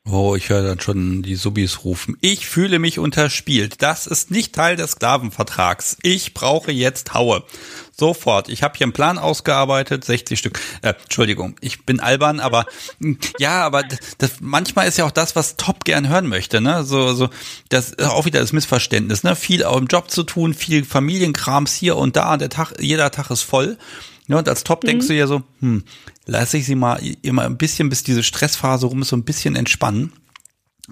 Oh, ich höre dann schon die Subis rufen. Ich fühle mich unterspielt. Das ist nicht Teil des Sklavenvertrags. Ich brauche jetzt Haue. Sofort. Ich habe hier einen Plan ausgearbeitet, 60 Stück. Äh, Entschuldigung, ich bin albern, aber ja, aber das, manchmal ist ja auch das, was Top gern hören möchte, ne? So, so, das ist auch wieder das Missverständnis, ne? Viel auch im Job zu tun, viel Familienkrams hier und da, der Tag, jeder Tag ist voll. Ja, und als Top mhm. denkst du ja so, hm, lasse ich sie mal immer ein bisschen, bis diese Stressphase rum ist, so ein bisschen entspannen.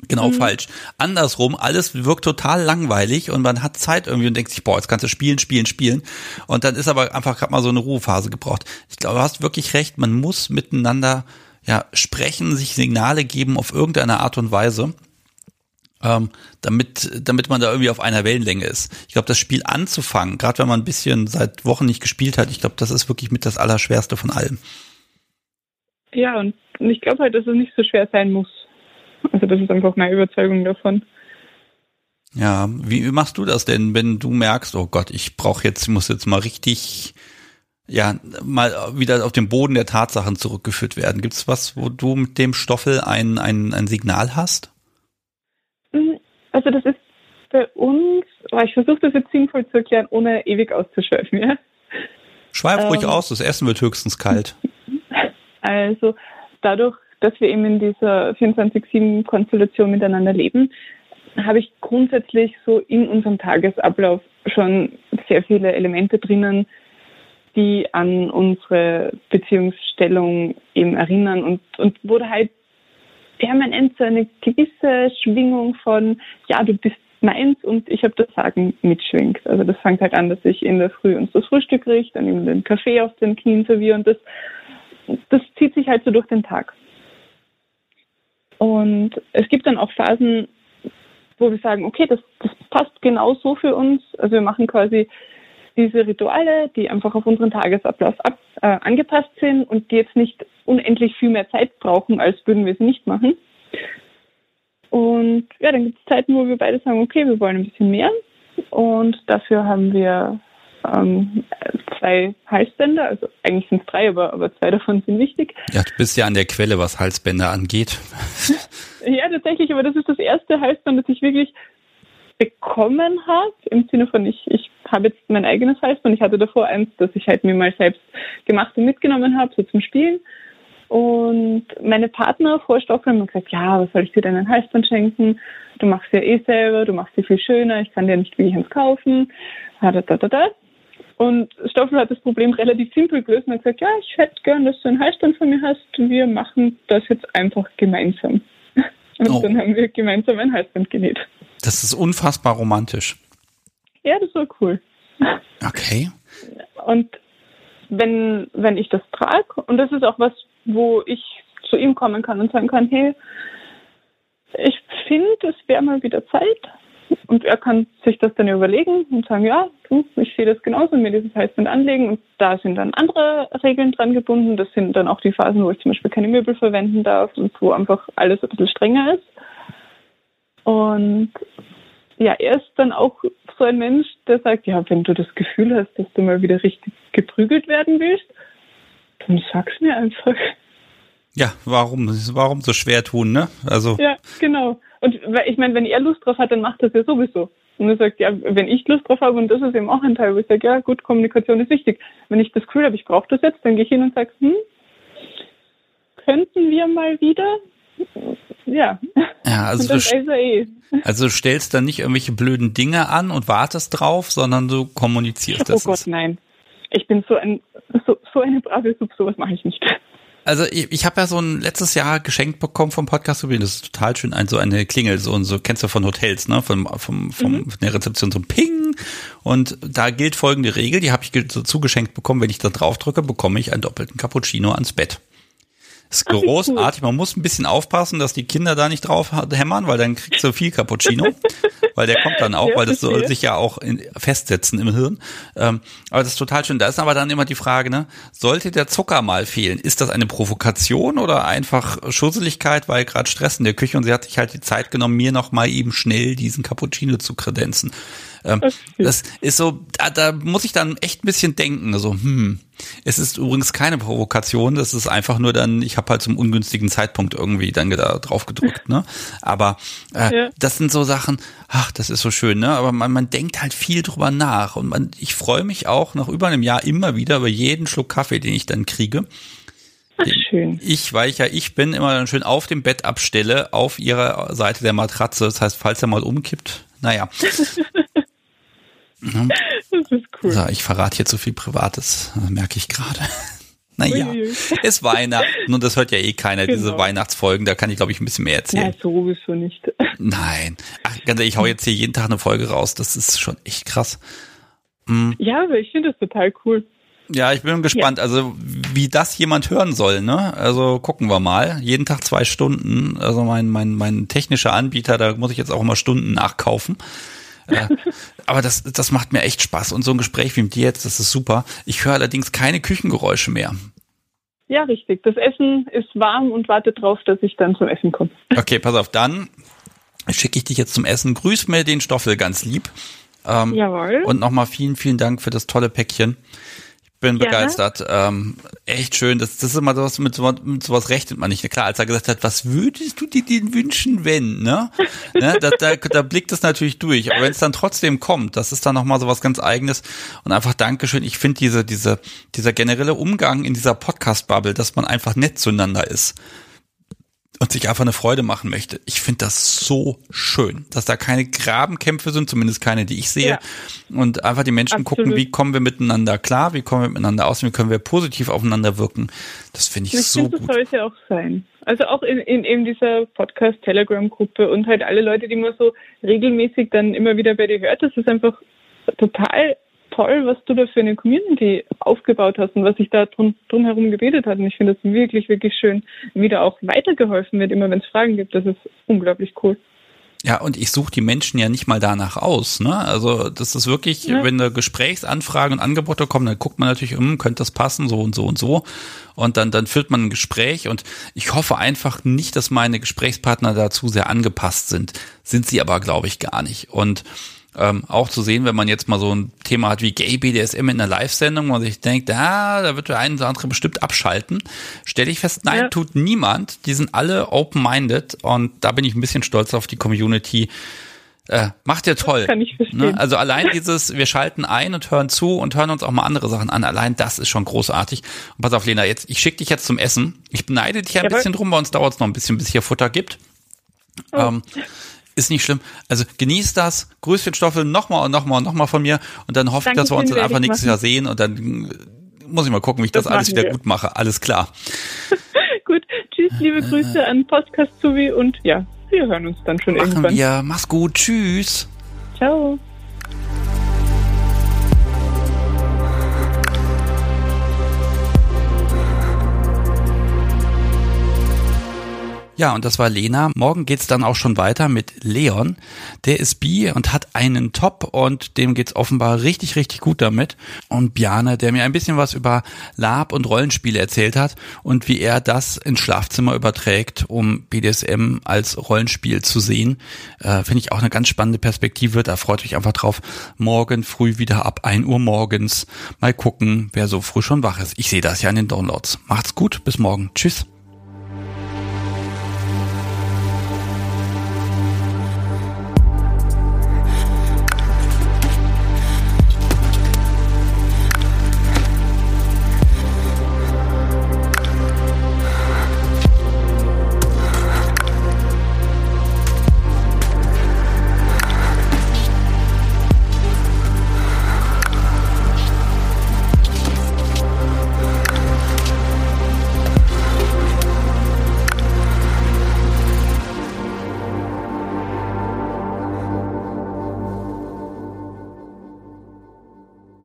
Genau mhm. falsch. Andersrum, alles wirkt total langweilig und man hat Zeit irgendwie und denkt sich, boah, jetzt kannst du spielen, spielen, spielen. Und dann ist aber einfach gerade mal so eine Ruhephase gebraucht. Ich glaube, du hast wirklich recht, man muss miteinander ja sprechen, sich Signale geben auf irgendeine Art und Weise. Ähm, damit, damit man da irgendwie auf einer Wellenlänge ist. Ich glaube, das Spiel anzufangen, gerade wenn man ein bisschen seit Wochen nicht gespielt hat, ich glaube, das ist wirklich mit das Allerschwerste von allem. Ja, und ich glaube halt, dass es nicht so schwer sein muss. Also das ist einfach meine Überzeugung davon. Ja, wie machst du das denn, wenn du merkst, oh Gott, ich brauche jetzt, muss jetzt mal richtig, ja, mal wieder auf den Boden der Tatsachen zurückgeführt werden? Gibt es was, wo du mit dem Stoffel ein, ein, ein Signal hast? Also das ist bei uns, oh, ich versuche das jetzt sinnvoll zu erklären, ohne ewig auszuschweifen, ja. Schweif ähm, ruhig aus, das Essen wird höchstens kalt. Also dadurch, dass wir eben in dieser 24-7-Konstellation miteinander leben, habe ich grundsätzlich so in unserem Tagesablauf schon sehr viele Elemente drinnen, die an unsere Beziehungsstellung eben erinnern und, und wo halt permanent so eine gewisse Schwingung von, ja, du bist meins und ich habe das Sagen mitschwingt. Also das fängt halt an, dass ich in der Früh uns das Frühstück richte, dann eben den Kaffee auf den Knien serviere und das, das zieht sich halt so durch den Tag. Und es gibt dann auch Phasen, wo wir sagen, okay, das, das passt genau so für uns. Also wir machen quasi diese Rituale, die einfach auf unseren Tagesablauf ab, äh, angepasst sind und die jetzt nicht unendlich viel mehr Zeit brauchen, als würden wir sie nicht machen. Und ja, dann gibt es Zeiten, wo wir beide sagen, okay, wir wollen ein bisschen mehr. Und dafür haben wir ähm, zwei Halsbänder, also eigentlich sind es drei, aber, aber zwei davon sind wichtig. Ja, du bist ja an der Quelle, was Halsbänder angeht. ja, tatsächlich, aber das ist das erste Halsband, das ich wirklich bekommen habe, im Sinne von ich, ich habe jetzt mein eigenes Halsband. Ich hatte davor eins, das ich halt mir mal selbst gemacht und mitgenommen habe, so zum Spielen. Und meine Partner vor Stockholm haben gesagt, ja, was soll ich dir denn ein Halsband schenken? Du machst ja eh selber, du machst sie viel schöner, ich kann dir nicht wirklich eins kaufen. Da, da, da, da. Und Stoffel hat das Problem relativ simpel gelöst und hat gesagt, ja, ich hätte gern, dass du ein Halsband von mir hast. Wir machen das jetzt einfach gemeinsam. Und oh. dann haben wir gemeinsam ein Halsband genäht. Das ist unfassbar romantisch. Ja, das war cool. Okay. Und wenn, wenn ich das trage, und das ist auch was, wo ich zu ihm kommen kann und sagen kann, hey, ich finde, es wäre mal wieder Zeit, und er kann sich das dann überlegen und sagen, ja, du, ich sehe das genauso, mir dieses Halsband anlegen. Und da sind dann andere Regeln dran gebunden. Das sind dann auch die Phasen, wo ich zum Beispiel keine Möbel verwenden darf und wo einfach alles ein bisschen strenger ist. Und ja, er ist dann auch so ein Mensch, der sagt, ja, wenn du das Gefühl hast, dass du mal wieder richtig geprügelt werden willst, dann sag's mir einfach. Ja, warum, warum so schwer tun, ne? Also. Ja, genau. Und ich meine, wenn er Lust drauf hat, dann macht das ja sowieso. Und er sagt, ja, wenn ich Lust drauf habe, und das ist eben auch ein Teil, wo ich sage, ja, gut, Kommunikation ist wichtig. Wenn ich das Gefühl habe, ich brauche das jetzt, dann gehe ich hin und sage, hm, könnten wir mal wieder? Ja. Ja, also du, eh. also du stellst dann nicht irgendwelche blöden Dinge an und wartest drauf, sondern du kommunizierst das. Oh Gott, nein. Ich bin so ein so, so eine brave Sub, sowas mache ich nicht. Also ich, ich habe ja so ein letztes Jahr geschenkt bekommen vom Podcast das ist total schön, ein, so eine Klingel, so und so kennst du von Hotels, ne, vom vom vom mhm. von der Rezeption so ein Ping und da gilt folgende Regel, die habe ich so zugeschenkt bekommen, wenn ich da drauf drücke, bekomme ich einen doppelten Cappuccino ans Bett. Das ist großartig. Man muss ein bisschen aufpassen, dass die Kinder da nicht drauf hämmern, weil dann kriegst du viel Cappuccino. weil der kommt dann auch, ja, weil das soll sich ja auch in, festsetzen im Hirn. Ähm, aber das ist total schön. Da ist aber dann immer die Frage, ne, sollte der Zucker mal fehlen? Ist das eine Provokation oder einfach Schusseligkeit, weil gerade Stress in der Küche und sie hat sich halt die Zeit genommen, mir noch mal eben schnell diesen Cappuccino zu kredenzen. Ähm, das ist so, da, da muss ich dann echt ein bisschen denken. Also, hm, es ist übrigens keine Provokation, das ist einfach nur dann, ich habe halt zum ungünstigen Zeitpunkt irgendwie dann da drauf gedrückt, ne? Aber äh, ja. das sind so Sachen, ach, das ist so schön, ne? Aber man, man denkt halt viel drüber nach. Und man, ich freue mich auch nach über einem Jahr immer wieder über jeden Schluck Kaffee, den ich dann kriege. Ach, schön. Ich, weil ich ja ich bin, immer dann schön auf dem Bett abstelle, auf ihrer Seite der Matratze. Das heißt, falls er mal umkippt, naja. Das ist cool. So, ich verrate hier zu viel Privates, merke ich gerade. Naja, ist Weihnachten und das hört ja eh keiner, genau. diese Weihnachtsfolgen. Da kann ich, glaube ich, ein bisschen mehr erzählen. Ja, sowieso nicht. Nein. Ach, ganz ehrlich, ich hau jetzt hier jeden Tag eine Folge raus. Das ist schon echt krass. Mhm. Ja, aber ich finde das total cool. Ja, ich bin gespannt, ja. also wie das jemand hören soll, ne? Also gucken wir mal. Jeden Tag zwei Stunden. Also mein, mein, mein technischer Anbieter, da muss ich jetzt auch immer Stunden nachkaufen. Äh, aber das, das macht mir echt Spaß. Und so ein Gespräch wie mit dir jetzt, das ist super. Ich höre allerdings keine Küchengeräusche mehr. Ja, richtig. Das Essen ist warm und wartet drauf, dass ich dann zum Essen komme. Okay, pass auf, dann schicke ich dich jetzt zum Essen. Grüß mir den Stoffel ganz lieb. Ähm, Jawohl. Und nochmal vielen, vielen Dank für das tolle Päckchen bin Gerne. begeistert. Ähm, echt schön. Das, das ist immer sowas, mit, sowas, mit sowas rechnet man nicht. Klar, als er gesagt hat, was würdest du dir denn wünschen, wenn, ne? ne da, da, da blickt es natürlich durch. Aber wenn es dann trotzdem kommt, das ist dann nochmal sowas ganz eigenes. Und einfach Dankeschön. Ich finde diese, diese, dieser generelle Umgang in dieser Podcast-Bubble, dass man einfach nett zueinander ist und sich einfach eine Freude machen möchte. Ich finde das so schön, dass da keine Grabenkämpfe sind, zumindest keine, die ich sehe. Ja. Und einfach die Menschen Absolut. gucken, wie kommen wir miteinander klar, wie kommen wir miteinander aus, wie können wir positiv aufeinander wirken. Das finde ich, ich so find, gut. Das sollte auch sein. Also auch in, in eben dieser Podcast-Telegram-Gruppe und halt alle Leute, die man so regelmäßig dann immer wieder bei dir hört, das ist einfach total toll, was du da für eine Community aufgebaut hast und was sich da drum, drumherum gebildet hat. Und ich finde das wirklich, wirklich schön, wie da auch weitergeholfen wird, immer wenn es Fragen gibt. Das ist unglaublich cool. Ja, und ich suche die Menschen ja nicht mal danach aus. Ne? Also das ist wirklich, ja. wenn da Gesprächsanfragen und Angebote kommen, dann guckt man natürlich, hm, könnte das passen, so und so und so. Und dann, dann führt man ein Gespräch und ich hoffe einfach nicht, dass meine Gesprächspartner dazu sehr angepasst sind. Sind sie aber, glaube ich, gar nicht. Und ähm, auch zu sehen, wenn man jetzt mal so ein Thema hat wie Gay BDSM in einer Live-Sendung, wo man sich denkt, ah, da wird der eine oder andere bestimmt abschalten, stelle ich fest, nein, ja. tut niemand. Die sind alle open-minded und da bin ich ein bisschen stolz auf die Community. Äh, macht ja toll. Das kann ich verstehen. Ne? Also allein dieses, wir schalten ein und hören zu und hören uns auch mal andere Sachen an. Allein das ist schon großartig. Und pass auf, Lena, jetzt, ich schicke dich jetzt zum Essen. Ich beneide dich ein Jawohl. bisschen drum, bei uns dauert es noch ein bisschen, bis es hier Futter gibt. Oh. Ähm, ist nicht schlimm. Also genießt das, grüßt den Stoffel nochmal und nochmal und nochmal von mir und dann hoffe ich, dass wir uns dann einfach nächstes Jahr sehen und dann muss ich mal gucken, wie ich das, das alles wieder wir. gut mache. Alles klar. gut, tschüss, liebe Grüße an Podcast Suvi und ja, wir hören uns dann schon machen irgendwann. Wir. Mach's gut, tschüss. Ciao. Ja, und das war Lena. Morgen geht's dann auch schon weiter mit Leon. Der ist bi und hat einen Top und dem geht's offenbar richtig, richtig gut damit. Und Bjane, der mir ein bisschen was über Lab und Rollenspiele erzählt hat und wie er das ins Schlafzimmer überträgt, um BDSM als Rollenspiel zu sehen. Äh, Finde ich auch eine ganz spannende Perspektive. Da freut euch einfach drauf. Morgen früh wieder ab 1 Uhr morgens. Mal gucken, wer so früh schon wach ist. Ich sehe das ja in den Downloads. Macht's gut, bis morgen. Tschüss.